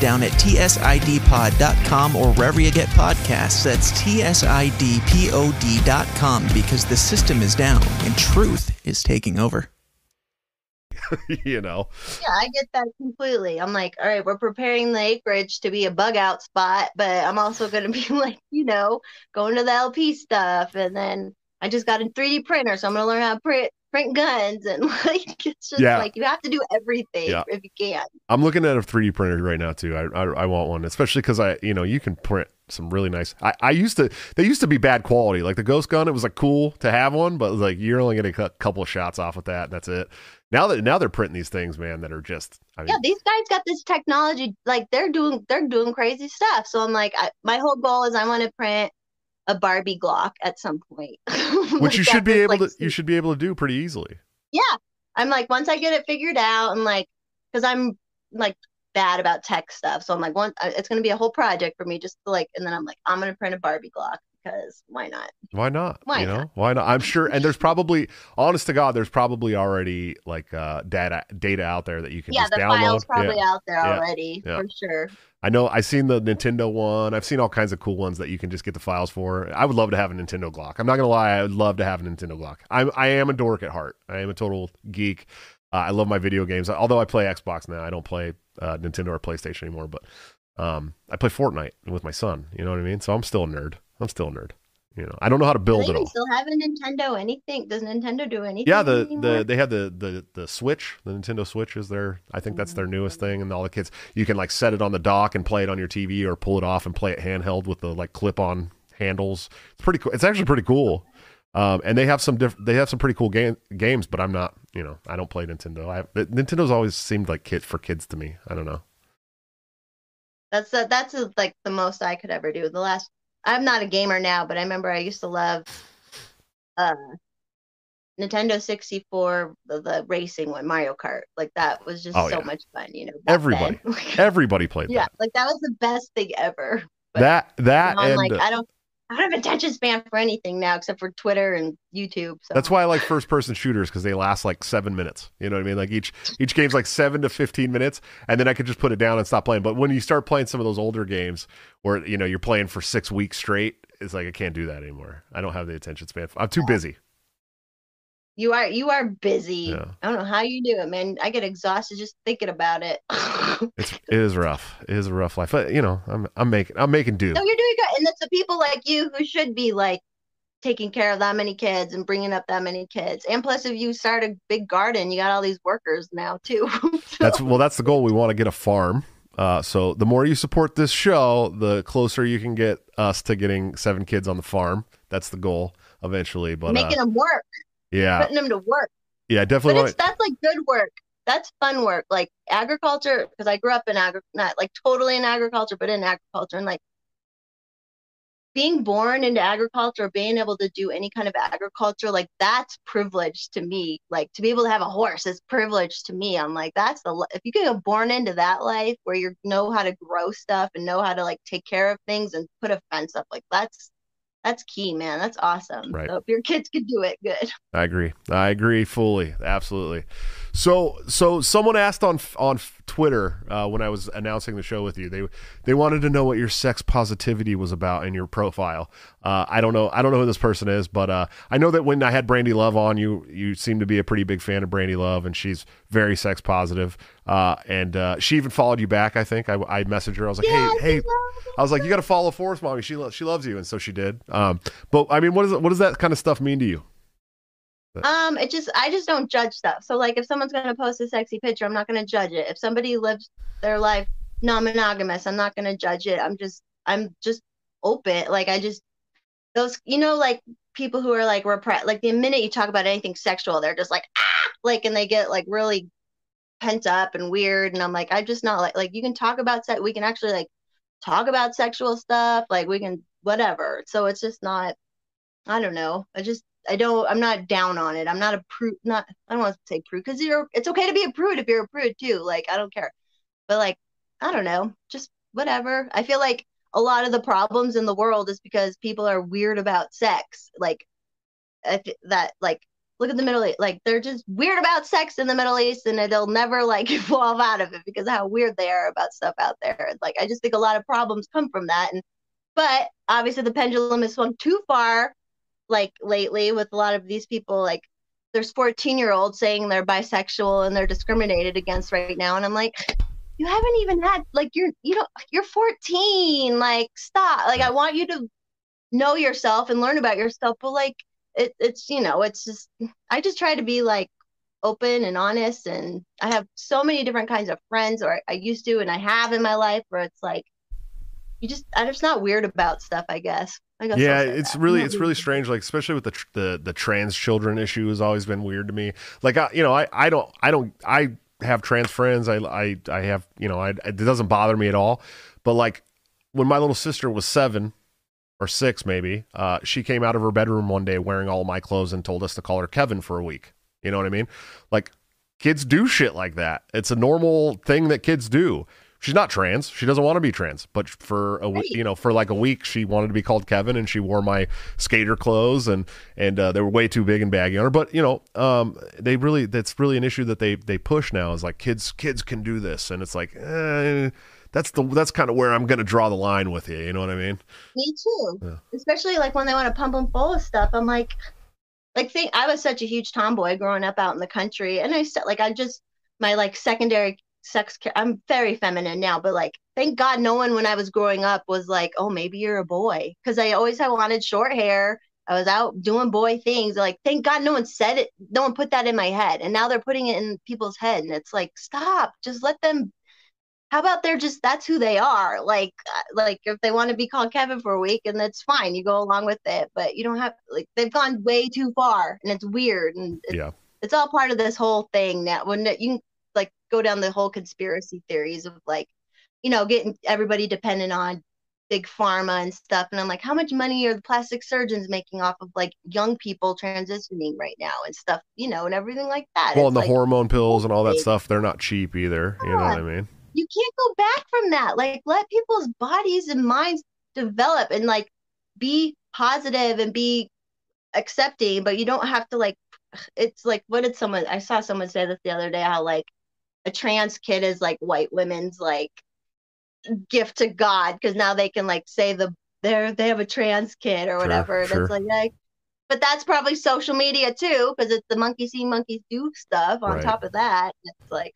down at tsidpod.com or wherever you get podcasts. That's tsidpod.com because the system is down and truth is taking over. you know. Yeah, I get that completely. I'm like, all right, we're preparing the acreage to be a bug out spot, but I'm also going to be like, you know, going to the LP stuff. And then I just got a 3D printer, so I'm going to learn how to print print guns and like it's just Yeah. like you have to do everything Yeah. if you can. I'm looking at a 3D printer right now too. I I, I want one, especially because I you know you can print some really nice. I, I used to they used to be bad quality. Like the Ghost gun, it was like cool to have one, but like you're only getting a couple of shots off with that, and that's it. Now that now they're printing these things, man, that are just. I mean, Yeah, these guys got this technology like they're doing they're doing crazy stuff. So I'm like, I, my whole goal is I want to print a Barbie Glock at some point. which you should be able like, to you should be able to do pretty easily. Yeah. I'm like, once I get it figured out, and like, because I'm like bad about tech stuff, so I'm like, one, uh, it's gonna be a whole project for me just to like, and then I'm like, I'm gonna print a Barbie Glock because why not? Why not? Why you know, not? why not? I'm sure, and there's probably, honest to God, there's probably already like uh, data data out there that you can yeah, just the download. file's probably yeah. out there Yeah. already Yeah. for sure. I know I've seen the Nintendo one. I've seen all kinds of cool ones that you can just get the files for. I would love to have a Nintendo Glock. I'm not gonna lie, I would love to have a Nintendo Glock. I'm I am a dork at heart. I am a total geek. Uh, I love my video games. Although I play Xbox now, I don't play uh, Nintendo or PlayStation anymore. But um, I play Fortnite with my son. You know what I mean? So I'm still a nerd. I'm still a nerd. You know, I don't know how to Do build they it all. still have a Nintendo anything? Does Nintendo do anything? Yeah, the, anymore? the they have the, the the Switch, the Nintendo Switch is their I think that's their newest thing, and all the kids you can like set it on the dock and play it on your TV or pull it off and play it handheld with the like clip on handles. It's pretty cool. It's actually pretty cool. Um, and they have some diff- they have some pretty cool game- games, but I'm not you know I don't play Nintendo. I Nintendo's always seemed like kid for kids to me. I don't know. That's the, that's uh, like the most I could ever do. The last I'm not a gamer now, but I remember I used to love uh Nintendo 64 the, the racing one, Mario Kart. Like that was just Oh, so yeah. much fun, you know. Everybody. Everybody played yeah, that. like that was the best thing ever. That that and like uh, I don't I don't have attention span for anything now except for Twitter and YouTube. So That's why I like first person shooters because they last like seven minutes. You know what I mean? Like each each game's like seven to fifteen minutes, and then I could just put it down and stop playing. But when you start playing some of those older games, where you know you're playing for six weeks straight, it's like I can't do that anymore. I don't have the attention span. I'm too busy. You are you are busy. Yeah. I don't know how you do it, man. I get exhausted just thinking about it. It's it is rough. It is a rough life. But you know, I'm I'm making I'm making do. No, you're doing good. And it's the people like you who should be like taking care of that many kids and bringing up that many kids. And plus, if you start a big garden, you got all these workers now too. That's well, that's the goal. We want to get a farm. Uh, so the more you support this show, the closer you can get us to getting seven kids on the farm. That's the goal eventually. But making uh, them work, yeah, putting them to work. yeah, But definitely. it's Want, that's like good work. That's fun work. Like agriculture, because I grew up in agri, not like totally in agriculture, but in agriculture, and like being born into agriculture, being able to do any kind of agriculture, like that's privilege to me. Like to be able to have a horse is privilege to me. I'm like, that's the if you can get born into that life where you know how to grow stuff and know how to like take care of things and put a fence up, like that's that's key, man. That's awesome. Right. So if your kids could do it, good. I agree. I agree fully. Absolutely. So, so someone asked on on Twitter uh, when I was announcing the show with you. They they wanted to know what your sex positivity was about in your profile. Uh, I don't know. I don't know who this person is, but uh, I know that when I had Brandy Love on, you you seem to be a pretty big fan of Brandy Love, and she's very sex positive. Uh, and uh, she even followed you back. I think I, I messaged her. I was like, Yeah, hey, hey. I was like, you got to follow Forest Mommy. She lo- she loves you, and so she did. Um, but I mean, what is what does that kind of stuff mean to you? Um, it just I just don't judge stuff. So like if someone's gonna post a sexy picture, I'm not gonna judge it. If somebody lives their life non-monogamous, I'm not gonna judge it. I'm just I'm just open. Like I just those you know like people who are like repressed like the minute you talk about anything sexual, they're just like ah like and they get like really pent up and weird. And I'm like, I'm just not like like you can talk about sex we can actually like talk about sexual stuff, like we can whatever. So it's just not I don't know. I just I don't I'm not down on it. I'm not a prude not I don't want to say prude because you're it's okay to be a prude if you're a prude too. Like I don't care. But like I don't know, just whatever. I feel like a lot of the problems in the world is because people are weird about sex. Like that like look at the Middle East. Like they're just weird about sex in the Middle East and they'll never like evolve out of it because how weird they are about stuff out there. Like I just think a lot of problems come from that. And but obviously the pendulum has swung too far like lately with a lot of these people like there's 14 year olds saying they're bisexual and they're discriminated against right now. And i'm like you haven't even had like you're you know you're 14 like stop. Like i want you to know yourself and learn about yourself. But like it, it's you know it's just i just try to be like open and honest. And i have so many different kinds of friends or i used to and i have in my life where it's like you just i'm just not weird about stuff i guess I guess yeah it's that. really it's really. strange like especially with the tr- the the trans children issue has always been weird to me. Like I, you know i i don't i don't i have trans friends. I i i have you know I, it doesn't bother me at all. But like when my little sister was seven or six maybe uh she came out of her bedroom one day wearing all my clothes and told us to call her kevin for a week. You know what i mean? Like kids do shit like that. It's a normal thing that kids do she's not trans she doesn't want to be trans but for a Right. you know for like a week she wanted to be called kevin and she wore my skater clothes and and uh, they were way too big and baggy on her but you know um they really that's really an issue that they they push now is like kids kids can do this and it's like eh, that's the that's kind of where i'm gonna draw the line with you you know what i mean Me too. Yeah. Especially like when they want to pump them full of stuff. I'm like, like think I was such a huge tomboy growing up out in the country, and I said like I just my like secondary sex. ca- I'm very feminine now, but like thank God no one when I was growing up was like, oh maybe you're a boy, because I always had wanted short hair. I was out doing boy things. Like thank God no one said it. No one put that in my head, and now they're putting it in people's head, and it's like stop. Just let them how about they're just that's who they are like uh, like if they want to be called kevin for a week and that's fine you go along with it but you don't have like they've gone way too far and it's weird and it's, yeah it's all part of this whole thing now when you go down the whole conspiracy theories of like you know getting everybody dependent on big pharma and stuff and i'm like how much money are the plastic surgeons making off of like young people transitioning right now and stuff? You know and everything like that. Well It's and the like, hormone pills and all that stuff they're not cheap either you know what i mean? You can't go back from that. Like let people's bodies and minds develop and like be positive and be accepting, but you don't have to like it's like what did someone I saw someone say this the other day how like a trans kid is like white women's like gift to God because now they can like say the they're they have a trans kid or whatever. and sure. it's like like but that's probably social media too, because it's the monkey see monkeys do stuff on Right. top of that. It's like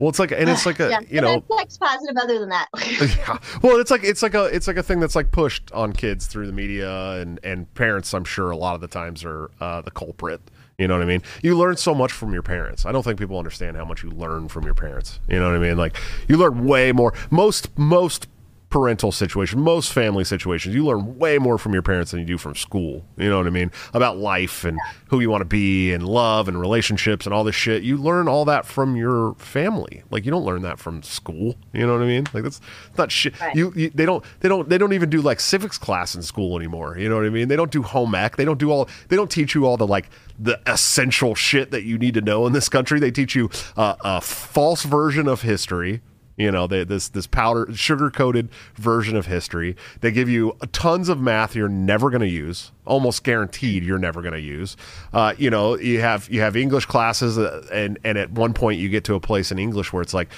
well it's like and it's like a yeah, you know sex positive other than that. yeah. Well, it's like it's like a it's like a thing that's like pushed on kids through the media and and parents. I'm sure a lot of the times are uh, the culprit. You know what I mean? You learn so much from your parents. I don't think people understand how much you learn from your parents. You know what I mean? Like you learn way more. Most most parental situation, most family situations, you learn way more from your parents than you do from school. You know what I mean? About life and who you want to be and love and relationships and all this shit. You learn all that from your family. Like you don't learn that from school. You know what I mean? Like that's not shit. Right. You, you they don't they don't they don't even do like civics class in school anymore. You know what I mean? They don't do home ec. They don't do all they don't teach you all the like the essential shit that you need to know in this country. They teach you uh, a false version of history. You know, they, this this powder sugar coated version of history. They give you tons of math you're never going to use, almost guaranteed you're never going to use. Uh, you know, you have you have English classes, uh, and and at one point you get to a place in English where it's like,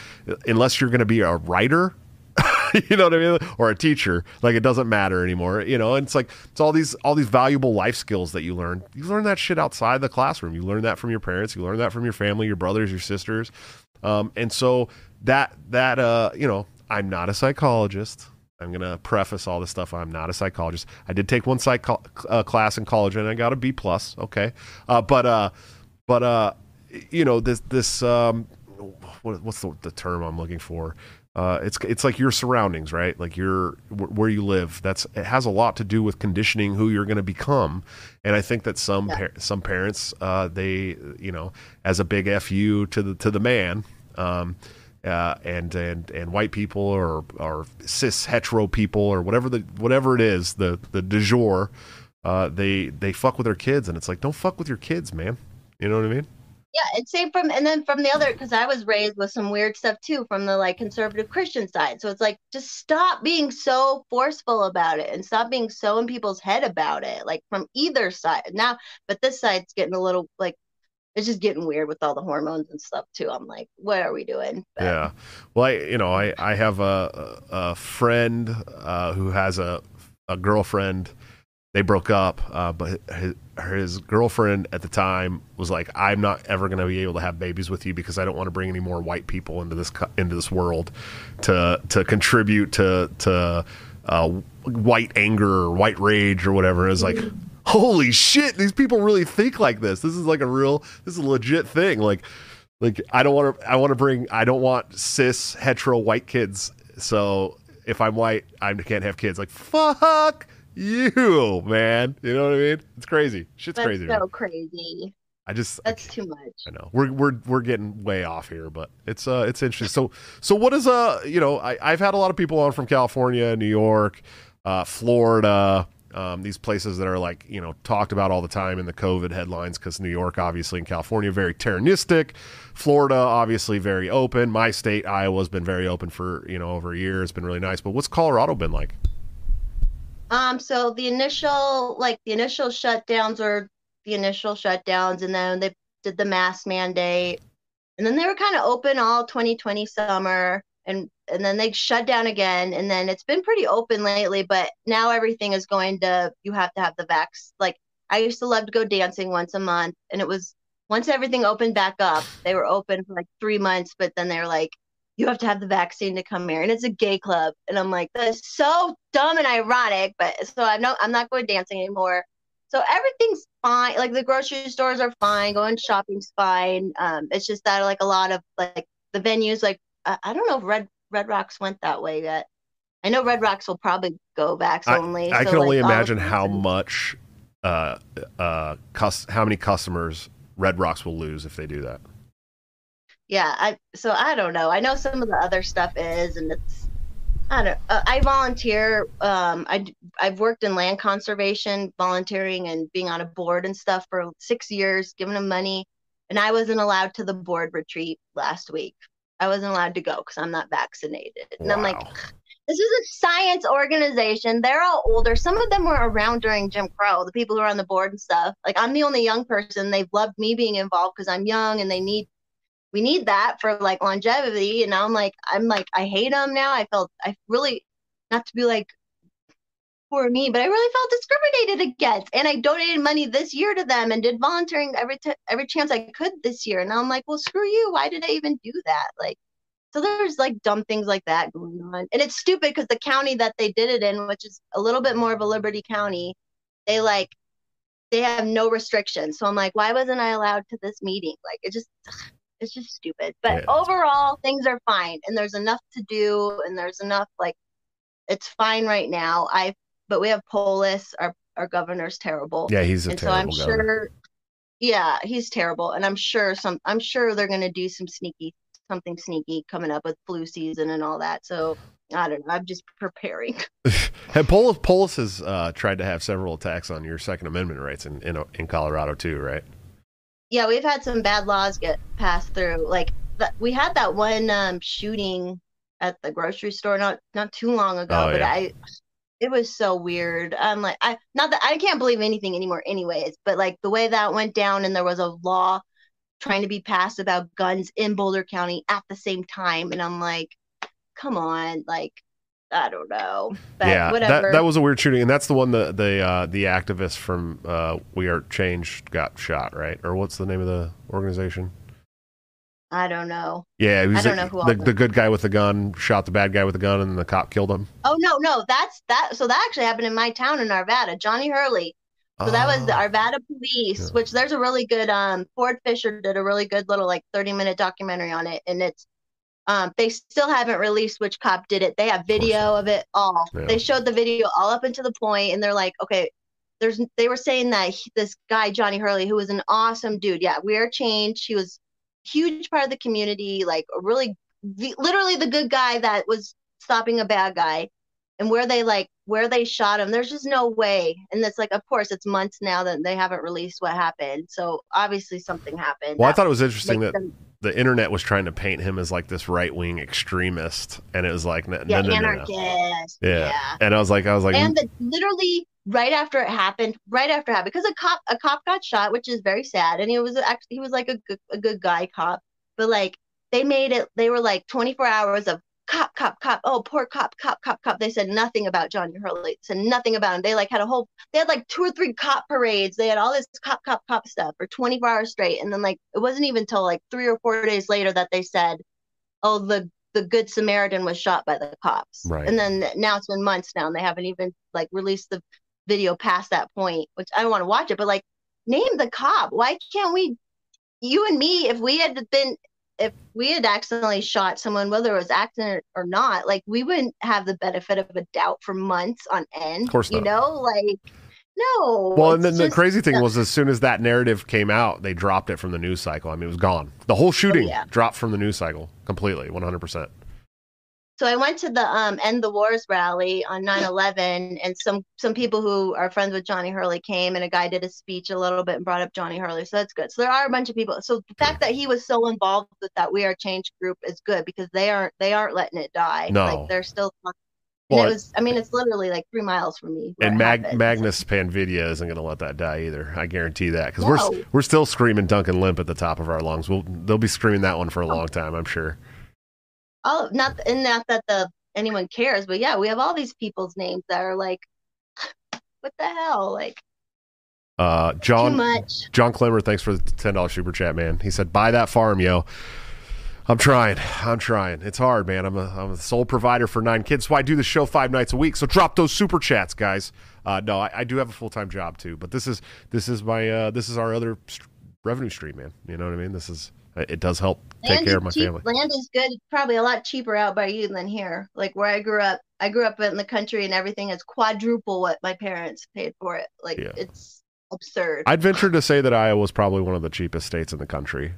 unless you're going to be a writer, you know what I mean, or a teacher, like it doesn't matter anymore. You know, and it's like it's all these all these valuable life skills that you learn. You learn that shit outside the classroom. You learn that from your parents. You learn that from your family, your brothers, your sisters, um, and so that that uh, you know, I'm not a psychologist. I'm gonna preface all this stuff. I'm not a psychologist. I did take one psych uh, class in college and I got a B plus. Okay, uh, but uh, but uh, you know this this um, what, what's the, the term I'm looking for? Uh, it's it's like your surroundings, right? Like your wh- where you live. That's it has a lot to do with conditioning who you're going to become. And I think that some Yeah. par- some parents uh, they you know as a big fu to the to the man. Um, uh, and and and white people or or cis hetero people or whatever the whatever it is the the du jour, uh, they they fuck with their kids and it's like don't fuck with your kids, man. You know what I mean? Yeah, and same from and then from the other because I was raised with some weird stuff too from the like conservative Christian side. So it's like just stop being so forceful about it and stop being so in people's head about it, like from either side. Now, but this side's getting a little like it's just getting weird with all the hormones and stuff too. I'm like, what are we doing? But, yeah. Well, I you know I I have a a friend uh, who has a a girlfriend they broke up, uh, but his, his, girlfriend at the time was like, "I'm not ever going to be able to have babies with you because I don't want to bring any more white people into this into this world to to contribute to to uh, white anger or white rage or whatever." It's like, holy shit, these people really think like this. This is like a real, this is a legit thing. Like, like I don't want to, I want to bring, I don't want cis hetero white kids. So if I'm white, I can't have kids. Like, fuck you, man. You know what I mean? It's crazy. Shit's That's crazy. So man. crazy. I just That's I, too much. I know. We're we're we're getting way off here, but it's uh it's interesting. So so what is uh you know, I, I've had a lot of people on from California, New York, uh, Florida, um, these places that are like you know talked about all the time in the COVID headlines because New York, obviously, and California very tyrannistic. Florida, obviously, very open. My state, Iowa, has been very open for you know over a year. It's been really nice. But what's Colorado been like? Um, so the initial, like the initial shutdowns or the initial shutdowns, and then they did the mask mandate, and then they were kind of open all 2020 summer, and and then they shut down again, and then it's been pretty open lately, but now everything is going to you have to have the vax. Like I used to love to go dancing once a month, and it was once everything opened back up, they were open for like three months, but then they were like, you have to have the vaccine to come here and it's a gay club and i'm like that's so dumb and ironic but so i know i'm not going dancing anymore so everything's fine like the grocery stores are fine going shopping's fine um it's just that like a lot of like the venues like i, I don't know if red red rocks went that way yet. I know red rocks will probably go vax only i, I so can only imagine how much uh uh cus- how many customers red rocks will lose if they do that. Yeah i so i don't know. I know some of the other stuff is and it's i don't uh, i volunteer um i i've worked in land conservation volunteering and being on a board and stuff for six years giving them money and i wasn't allowed to the board retreat last week i wasn't allowed to go because i'm not vaccinated and wow. i'm like this is a science organization. They're all older. Some of them were around during Jim Crow, the people who are on the board and stuff. Like I'm the only young person. They've loved me being involved because I'm young and they need we need that for like longevity. And now I'm like, I'm like, I hate them now. I felt, I really, not to be like for me, but I really felt discriminated against. And I donated money this year to them and did volunteering every t- every chance I could this year. And I'm like, well, screw you. Why did I even do that? Like, so there's like dumb things like that going on. And it's stupid because the county that they did it in, which is a little bit more of a Liberty County, they like they have no restrictions. So I'm like, why wasn't I allowed to this meeting? Like it just it's just stupid. But yeah. overall, things are fine, and there's enough to do, and there's enough like it's fine right now. I but we have Polis, our our governor's terrible. Yeah, he's a and terrible so I'm governor. sure. Yeah, he's terrible, and I'm sure some. I'm sure they're gonna do some sneaky, something sneaky coming up with flu season and all that. So I don't know. I'm just preparing. and Polis, Polis has uh, tried to have several attacks on your Second Amendment rights in, in in Colorado too, right? yeah, we've had some bad laws get passed through. Like we had that one um, shooting at the grocery store not not too long ago, oh, but yeah. I it was so weird. I'm like I not that I can't believe anything anymore anyways, but like the way that went down and there was a law trying to be passed about guns in Boulder County at the same time and I'm like come on, like I don't know. But yeah, whatever. That, that was a weird shooting, and that's the one that the uh, the activist from uh, We Are Change got shot, right? Or what's the name of the organization? I don't know. Yeah, I don't know who the, the good guy with the gun shot the bad guy with the gun, and the cop killed him. Oh no, no, that's that. So that actually happened in my town in Arvada. Johnny Hurley. So oh. that was the ah. Arvada police, yeah. which there's a really good um Ford Fischer did a really good little like 30 minute documentary on it, and it's um, they still haven't released which cop did it. They have video of, of it all. Yeah. They showed the video all up into the point, and they're like, okay, there's. They were saying that he, this guy Johnny Hurley, who was an awesome dude, yeah, we are changed. He was huge part of the community, like a really, literally the good guy that was stopping a bad guy. and where they like where they shot him. There's just no way. And it's like, of course, it's months now that they haven't released what happened. So obviously something happened. Well, I thought it was interesting that them- the internet was trying to paint him as like this right wing extremist, and it was like, no, yeah, no, no, no. Yeah. yeah. And I was like, I was like, and the, literally right after it happened, right after it happened, because a cop a cop got shot, which is very sad, and he was actually he was like a good a good guy cop, but like they made it, they were like 24 hours of cop cop cop, oh poor cop cop cop cop. They said nothing about Johnny Hurley, said nothing about him. They like had a whole, they had like two or three cop parades. They had all this cop cop cop stuff for 24 hours straight, and then like it wasn't even until like three or four days later that they said, oh the the good Samaritan was shot by the cops. Right. And then now it's been months now and they haven't even like released the video past that point, which I don't want to watch it, but like name the cop. Why can't we you and me, if we had been if we had accidentally shot someone, whether it was accident or not, like we wouldn't have the benefit of a doubt for months on end. Of course not. You know, like no. well, and then the crazy thing was, as soon as that narrative came out, they dropped it from the news cycle. I mean, it was gone. The whole oh, shooting Oh, yeah. dropped from the news cycle completely, one hundred percent. So I went to the um, End the Wars rally on 9/11, and some some people who are friends with Johnny Hurley came, and a guy did a speech a little bit and brought up Johnny Hurley. So that's good. So there are a bunch of people. So the fact that he was so involved with that We Are Change group is good because they aren't they aren't letting it die. No. like they're still. Well, it was. I mean, it's literally like three miles from me. And Mag-. Magnus Panvidia isn't going to let that die either. I guarantee that because No. we're we're still screaming Duncan Lemp at the top of our lungs. We'll they'll be screaming that one for a long time, I'm sure. All not and not that the anyone cares, but yeah, we have all these people's names that are like, what the hell, like Uh, John. John Clemmer, thanks for the ten dollars super chat, man. He said, "Buy that farm, yo." I'm trying. I'm trying. It's hard, man. I'm a, I'm a sole provider for nine kids, so I do the show five nights a week. So drop those super chats, guys. Uh, no, I, I do have a full time job too, but this is this is my uh, this is our other st- revenue stream, man. You know what I mean? This is it does help take Land care of my cheap. family. Land is good. Probably a lot cheaper out by you than here. Like where I grew up, I grew up in the country and everything is quadruple what my parents paid for it. Like Yeah. it's absurd. I'd venture to say that Iowa is probably one of the cheapest states in the country,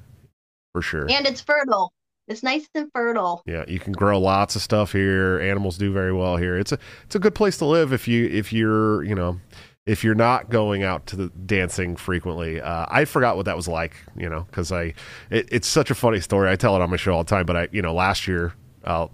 for sure. and it's fertile. It's nice and fertile. Yeah, you can grow lots of stuff here. Animals do very well here. It's a it's a good place to live if you if you're you know if you're not going out to the dancing frequently. Uh, I forgot what that was like, you know, because I it, it's such a funny story. I tell it on my show all the time. But I you know last year uh,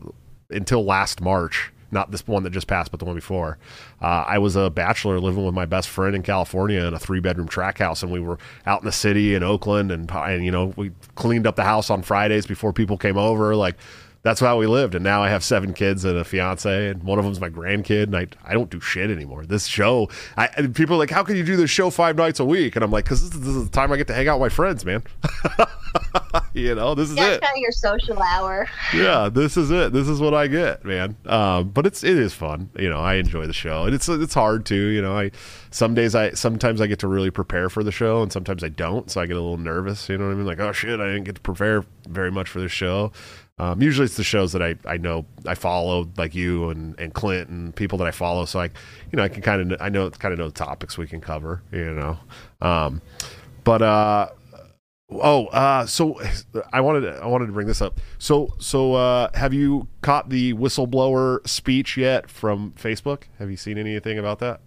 until last March. Not this one that just passed, but the one before. Uh, I was a bachelor living with my best friend in California in a three bedroom track house, and we were out in the city in Oakland, and, and you know we cleaned up the house on Fridays before people came over. Like that's how we lived. And now I have seven kids and a fiance, and one of them's my grandkid. And I, I don't do shit anymore. This show, I people are like, how can you do this show five nights a week? And I'm like, because this, is- this is the time I get to hang out with my friends, man. you know, this is Yeah, it. kind of your social hour. Yeah, this is it. This is what I get, man. Um, but it's it is fun. You know, I enjoy the show, and it's it's hard too. You know, I some days I sometimes I get to really prepare for the show, and sometimes I don't. So I get a little nervous. You know what I mean? Like, oh shit, I didn't get to prepare very much for this show. Um, usually it's the shows that I, I know I follow, like you and, and Clint and people that I follow. So I, you know, I can kind of I know kind of know the topics we can cover. You know, um, but uh, oh, uh, so I wanted to, I wanted to bring this up. So so uh, have you caught the whistleblower speech yet from Facebook? Have you seen anything about that?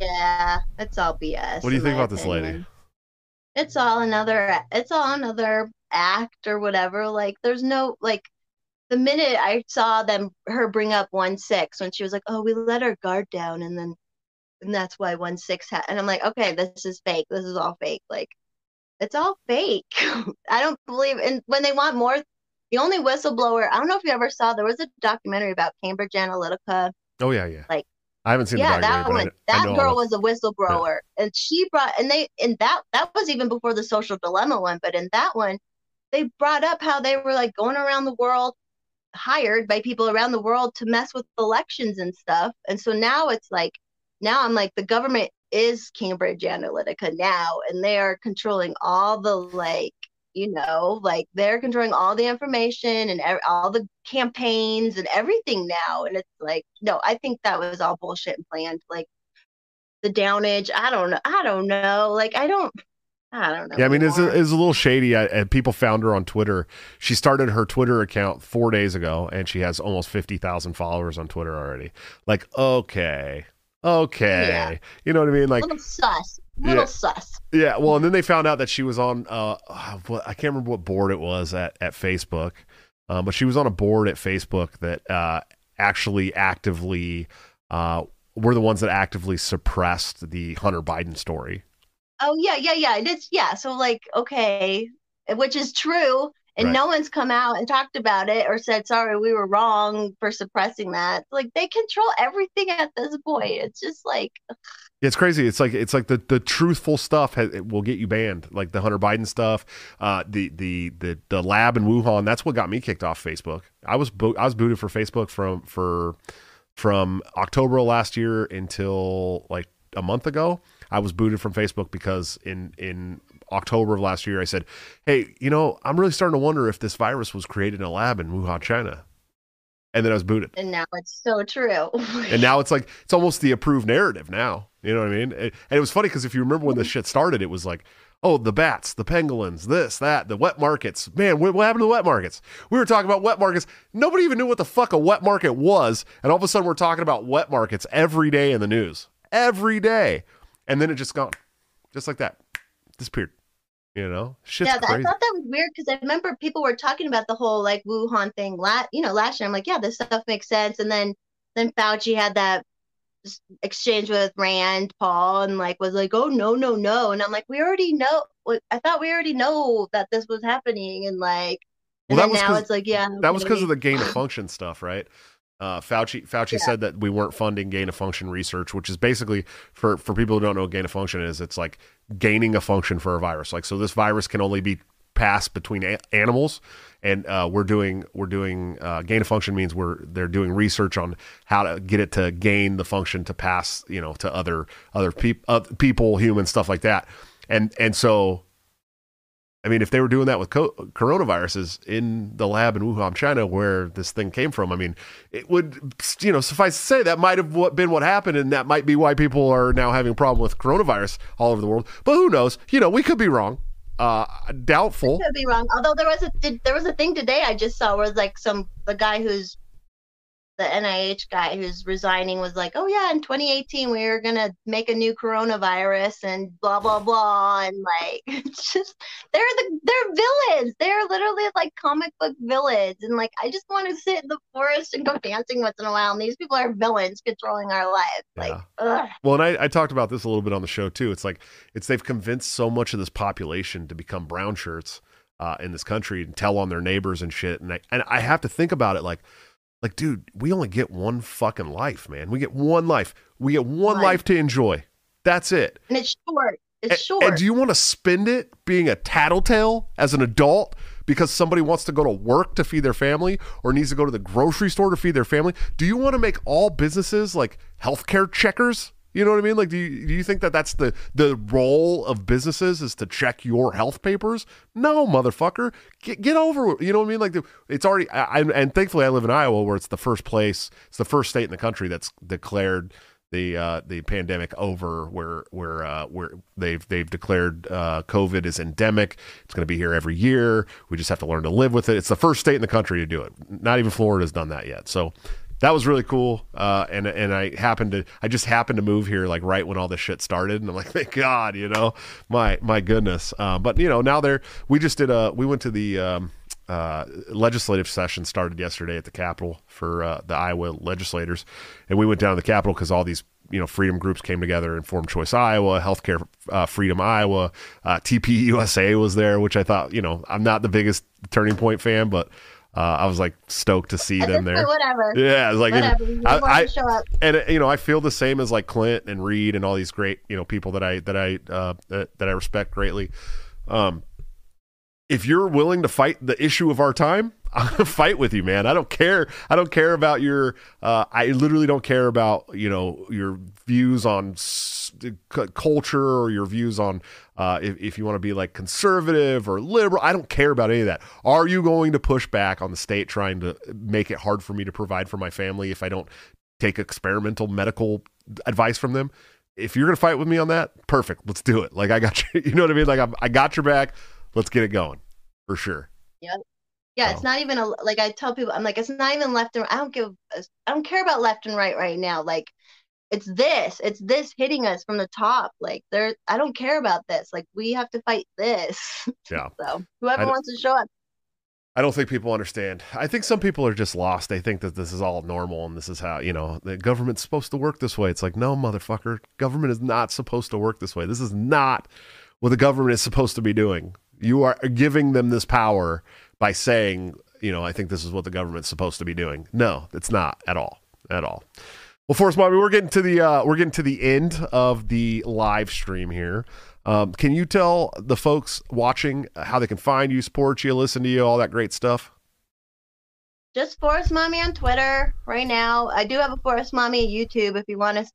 Yeah, it's all BS. What do you think about this lady? It's all another. It's all another act or whatever. Like, there's no like. The minute I saw them, her bring up one six when she was like, "Oh, we let our guard down," and then, and that's why one six had. And I'm like, okay, this is fake. This is all fake. Like, it's all fake. I don't believe. And when they want more, the only whistleblower. I don't know if you ever saw. There was a documentary about Cambridge Analytica Oh yeah, yeah. Like- I haven't seen yeah, the that one. That girl was a whistleblower, and she brought and they and that that was even before the social dilemma one. But in that one, they brought up how they were like going around the world, hired by people around the world to mess with elections and stuff. And so now it's like, now I'm like the government is Cambridge Analytica now, and they are controlling all the like you know, like they're controlling all the information and all the campaigns and everything now. And it's like, no, I think that was all bullshit and planned. Like the downage, I don't know. I don't know. Like I don't. I don't know. Yeah, I mean, it's a, it's a little shady. I, and people found her on Twitter. She started her Twitter account four days ago, and she has almost fifty thousand followers on Twitter already. Like, okay, okay, Yeah. you know what I mean? Like, little sus. Little Yeah. sus. yeah. Well, and then they found out that she was on. Uh, what, I can't remember what board it was at at Facebook, um, but she was on a board at Facebook that uh, actually actively uh, were the ones that actively suppressed the Hunter Biden story. Oh yeah, yeah, yeah. It's yeah. So like, okay, which is true, and Right. no one's come out and talked about it or said sorry, we were wrong for suppressing that. Like they control everything at this point. It's just like it's crazy. It's like it's like the, the truthful stuff has, it will get you banned, like the Hunter Biden stuff, uh, the the the the lab in Wuhan. That's what got me kicked off Facebook. I was bo- I was booted for Facebook from for from October last year until like a month ago. I was booted from Facebook because in in October of last year I said, "Hey, you know, I'm really starting to wonder if this virus was created in a lab in Wuhan, China." And then I was booted. and now it's so true. And now it's like it's almost the approved narrative now. You know what I mean? And it was funny because if you remember when this shit started, it was like, oh, the bats, the pangolins, this, that, the wet markets. Man, what happened to the wet markets? We were talking about wet markets. Nobody even knew what the fuck a wet market was, and all of a sudden we're talking about wet markets every day in the news, every day, and then it just gone, just like that, disappeared. You know, shit's yeah, I thought that was weird because I remember people were talking about the whole like Wuhan thing last, you know, last year. I'm like, yeah, this stuff makes sense. And then then Fauci had that exchange with Rand Paul and like was like, oh no, no, no. And I'm like, we already know. I thought we already know that this was happening. And like, Well, and that was now it's like, yeah, That was because of the gain of function stuff, right? Uh, Fauci Fauci Yeah. said that we weren't funding gain of function research, which is basically for for people who don't know what gain of function is. It's like gaining a function for a virus. Like so, this virus can only be passed between a- animals, and uh, we're doing we're doing uh, gain of function means we're they're doing research on how to get it to gain the function to pass, you know, to other other uh, people, humans, stuff like that. And and so I mean, if they were doing that with co- coronaviruses in the lab in Wuhan, China, where this thing came from, I mean, it would, you know, suffice to say that might have been what happened, and that might be why people are now having a problem with coronavirus all over the world. But who knows? You know, we could be wrong. Uh, doubtful. could be wrong. Although there was a there was a thing today I just saw where was like some the guy who's the NIH guy who's resigning was like, oh yeah, in 2018 we were gonna make a new coronavirus and blah blah blah and like just they're the they're villains. They're literally like comic book villains and like I just want to sit in the forest and go dancing once in a while and these people are villains controlling our lives. Like, Yeah. ugh. Well, and I, I talked about this a little bit on the show too. It's like it's they've convinced so much of this population to become brown shirts uh, in this country and tell on their neighbors and shit. And I and I have to think about it like, like, dude, we only get one fucking life, man. We get one life. We get one One. life to enjoy. That's it. and it's short. It's And- short. And do you want to spend it being a tattletale as an adult because somebody wants to go to work to feed their family or needs to go to the grocery store to feed their family? Do you want to make all businesses like healthcare checkers? You know what I mean? Like, do you, do you think that that's the the role of businesses is to check your health papers? No, motherfucker, get get over. it. You know what I mean? Like, it's already. I, I- and thankfully, I live in Iowa, where it's the first place, it's the first state in the country that's declared the uh, the pandemic over, where where uh, where they've they've declared uh, COVID is endemic. It's going to be here every year. We just have to learn to live with it. It's the first state in the country to do it. Not even Florida's done that yet. So that was really cool. Uh, and and I happened to I just happened to move here like right when all this shit started, and I'm like, thank God, you know, my my goodness. Uh, but you know, now they're we just did a we went to the um, uh, legislative session started yesterday at the Capitol for uh, the Iowa legislators, and we went down to the Capitol because all these you know freedom groups came together. and formed Choice Iowa, Healthcare uh, Freedom Iowa, uh, TPUSA was there, which I thought you know I'm not the biggest Turning Point fan, but uh, I was like stoked to see At them there. whatever. Yeah, it's like Whatever. I, want I- to show up. and uh, you know I feel the same as like Clint and Reed and all these great you know people that I that I uh, that, that I respect greatly. Um, if you're willing to fight the issue of our time, I'm gonna fight with you, man. I don't care. I don't care about your. Uh, I literally don't care about you know your views on s- c- culture or your views on uh, if, if you want to be like conservative or liberal. I don't care about any of that. Are you going to push back on the state trying to make it hard for me to provide for my family if I don't take experimental medical advice from them? if you're gonna fight with me on that, perfect. Let's do it. Like I got you. You know what I mean? Like I'm, I got your back. Let's get it going for sure. Yeah. Yeah, it's not even a like I tell people I'm like it's not even left and I don't give I don't care about left and right right now. Like it's this, it's this hitting us from the top. Like there I don't care about this. Like we have to fight this. Yeah. So whoever wants to show up. I don't think people understand. I think some people are just lost. They think that this is all normal and this is how, you know, the government's supposed to work this way. It's like, no, motherfucker. Government is not supposed to work this way. This is not what the government is supposed to be doing. You are giving them this power by saying, you know, I think this is what the government's supposed to be doing. No, it's not at all. At all. Well, Forest Mommy, we're getting to the uh, we're getting to the end of the live stream here. Um, can you tell the folks watching how they can find you, support you, listen to you, all that great stuff? Just Forest Mommy on Twitter right now. I do have a Forest Mommy YouTube if you want to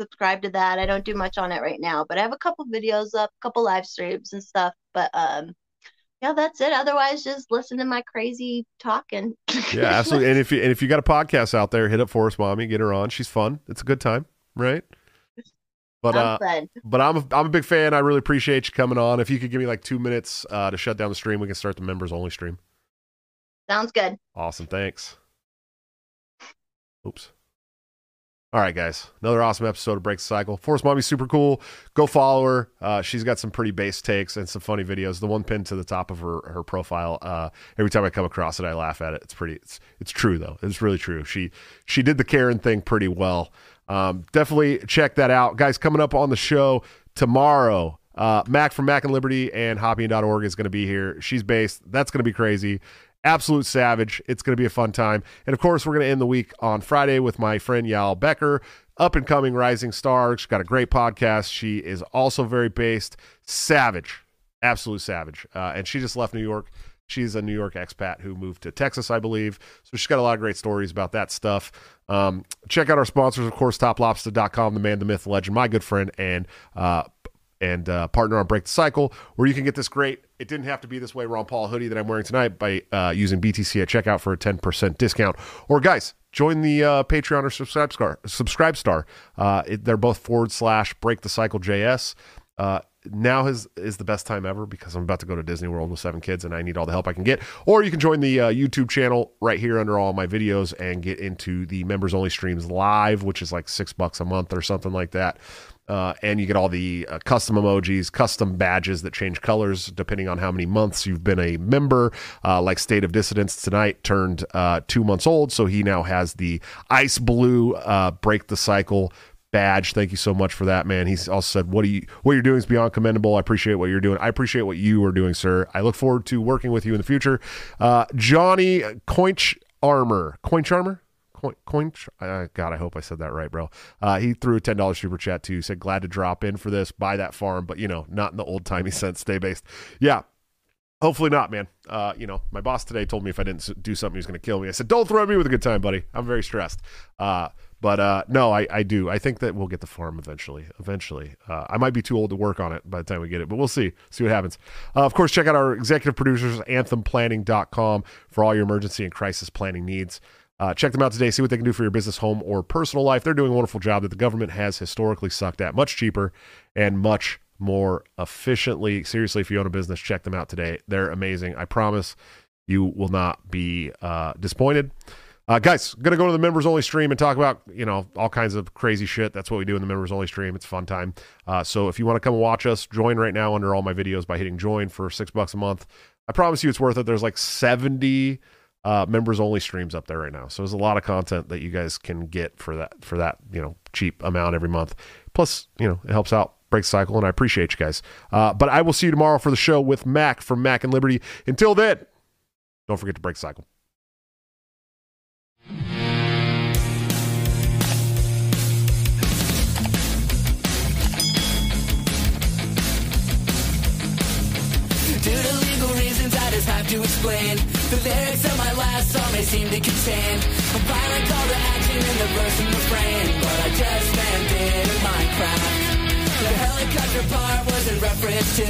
subscribe to that. I don't do much on it right now, but I have a couple videos up, a couple live streams and stuff. But um yeah, that's it. Otherwise just listen to my crazy talking. Yeah, absolutely. and if you and if you got a podcast out there, hit up Forest Mommy, get her on. She's fun. It's a good time, right? But uh, I'm but I'm a, I'm a big fan. I really appreciate you coming on. If you could give me like two minutes uh, to shut down the stream, we can start the members only stream. Sounds good. Awesome. Thanks. Oops. All right, guys. Another awesome episode of Break the Cycle. Forest Mommy's super cool. Go follow her. Uh, she's got some pretty base takes and some funny videos. The one pinned to the top of her her profile. Uh, every time I come across it, I laugh at it. It's pretty. It's it's true though. It's really true. She she did the Karen thing pretty well. Um, definitely check that out, guys. Coming up on the show tomorrow. Uh, Mac from Mac and Liberty and Hopping.org is going to be here. She's based. That's going to be crazy absolute savage. It's going to be a fun time. And of course, we're going to end the week on Friday with my friend Yal Becker, up and coming rising star. She's got a great podcast. She is also very based, savage, absolute savage. Uh, and she just left New York. She's a New York expat who moved to Texas, I believe. So she's got a lot of great stories about that stuff. Um, check out our sponsors, of course, toplobster.com, the man, the myth, legend, my good friend, and uh, and uh, partner on Break the Cycle, where you can get this great. It didn't have to be this way. Ron Paul hoodie that I'm wearing tonight by uh, using BTC at checkout for a 10% discount. Or guys, join the uh, Patreon or SubscribeStar. Subscribe star. Uh, it, they're both forward slash Break the Cycle JS. Uh, now is is the best time ever because I'm about to go to Disney World with seven kids and I need all the help I can get. Or you can join the uh, YouTube channel right here under all my videos and get into the members only streams live, which is like six bucks a month or something like that. Uh, and you get all the uh, custom emojis, custom badges that change colors depending on how many months you've been a member. Uh, like State of Dissidence tonight turned uh, two months old, so he now has the ice blue uh, break the cycle badge. Thank you so much for that, man. He's also said, "What you what you're doing is beyond commendable. I appreciate what you're doing. I appreciate what you are doing, sir. I look forward to working with you in the future." Uh, Johnny Coinch Armor, Coinch Armor. Coin, coin uh, God, I hope I said that right, bro. Uh, he threw a ten dollars super chat too. Said glad to drop in for this. Buy that farm, but you know, not in the old timey sense. Stay based. Yeah, hopefully not, man. Uh, you know, my boss today told me if I didn't do something, he was going to kill me. I said, don't throw me with a good time, buddy. I'm very stressed. Uh, but uh, no, I, I do. I think that we'll get the farm eventually. Eventually, uh, I might be too old to work on it by the time we get it, but we'll see. See what happens. Uh, of course, check out our executive producers, anthemplanning.com, for all your emergency and crisis planning needs. Uh, check them out today. See what they can do for your business, home, or personal life. They're doing a wonderful job that the government has historically sucked at. Much cheaper and much more efficiently. Seriously, if you own a business, check them out today. They're amazing. I promise you will not be uh, disappointed. Uh, guys, gonna go to the members only stream and talk about you know all kinds of crazy shit. That's what we do in the members only stream. It's fun time. Uh, so if you want to come watch us, join right now under all my videos by hitting join for six bucks a month. I promise you, it's worth it. There's like seventy uh, members only streams up there right now. So there's a lot of content that you guys can get for that for that you know cheap amount every month. Plus, you know, it helps out break cycle, and I appreciate you guys. Uh, but I will see you tomorrow for the show with Mac from Mac and Liberty. Until then, don't forget to break cycle. Due to legal reasons, I just have to explain. The lyrics of my last song may seem to contain a violent call to action in the verse and refrain, but I just it in Minecraft. The helicopter part was in reference to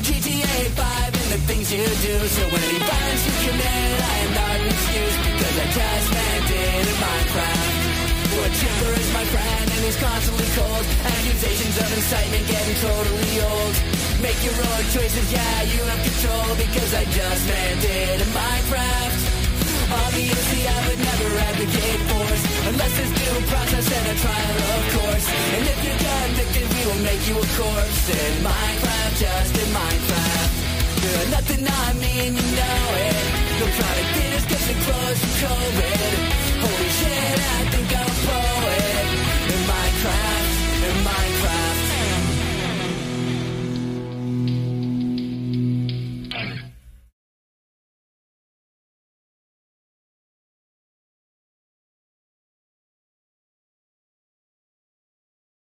GTA 5 and the things you do. So when any violence you commit, I am not an excuse because I just it in Minecraft. A chipper is my friend and he's constantly cold. Accusations of incitement getting totally old. Make your own choices, yeah, you have control because I just meant it in Minecraft. Obviously, I would never advocate force unless there's due process and a trial, of course. And if you're convicted, we will make you a corpse in Minecraft, just in Minecraft. You're nothing I mean, you know it. No product in us getting close to COVID. Holy shit, I think I'm a poet in Minecraft.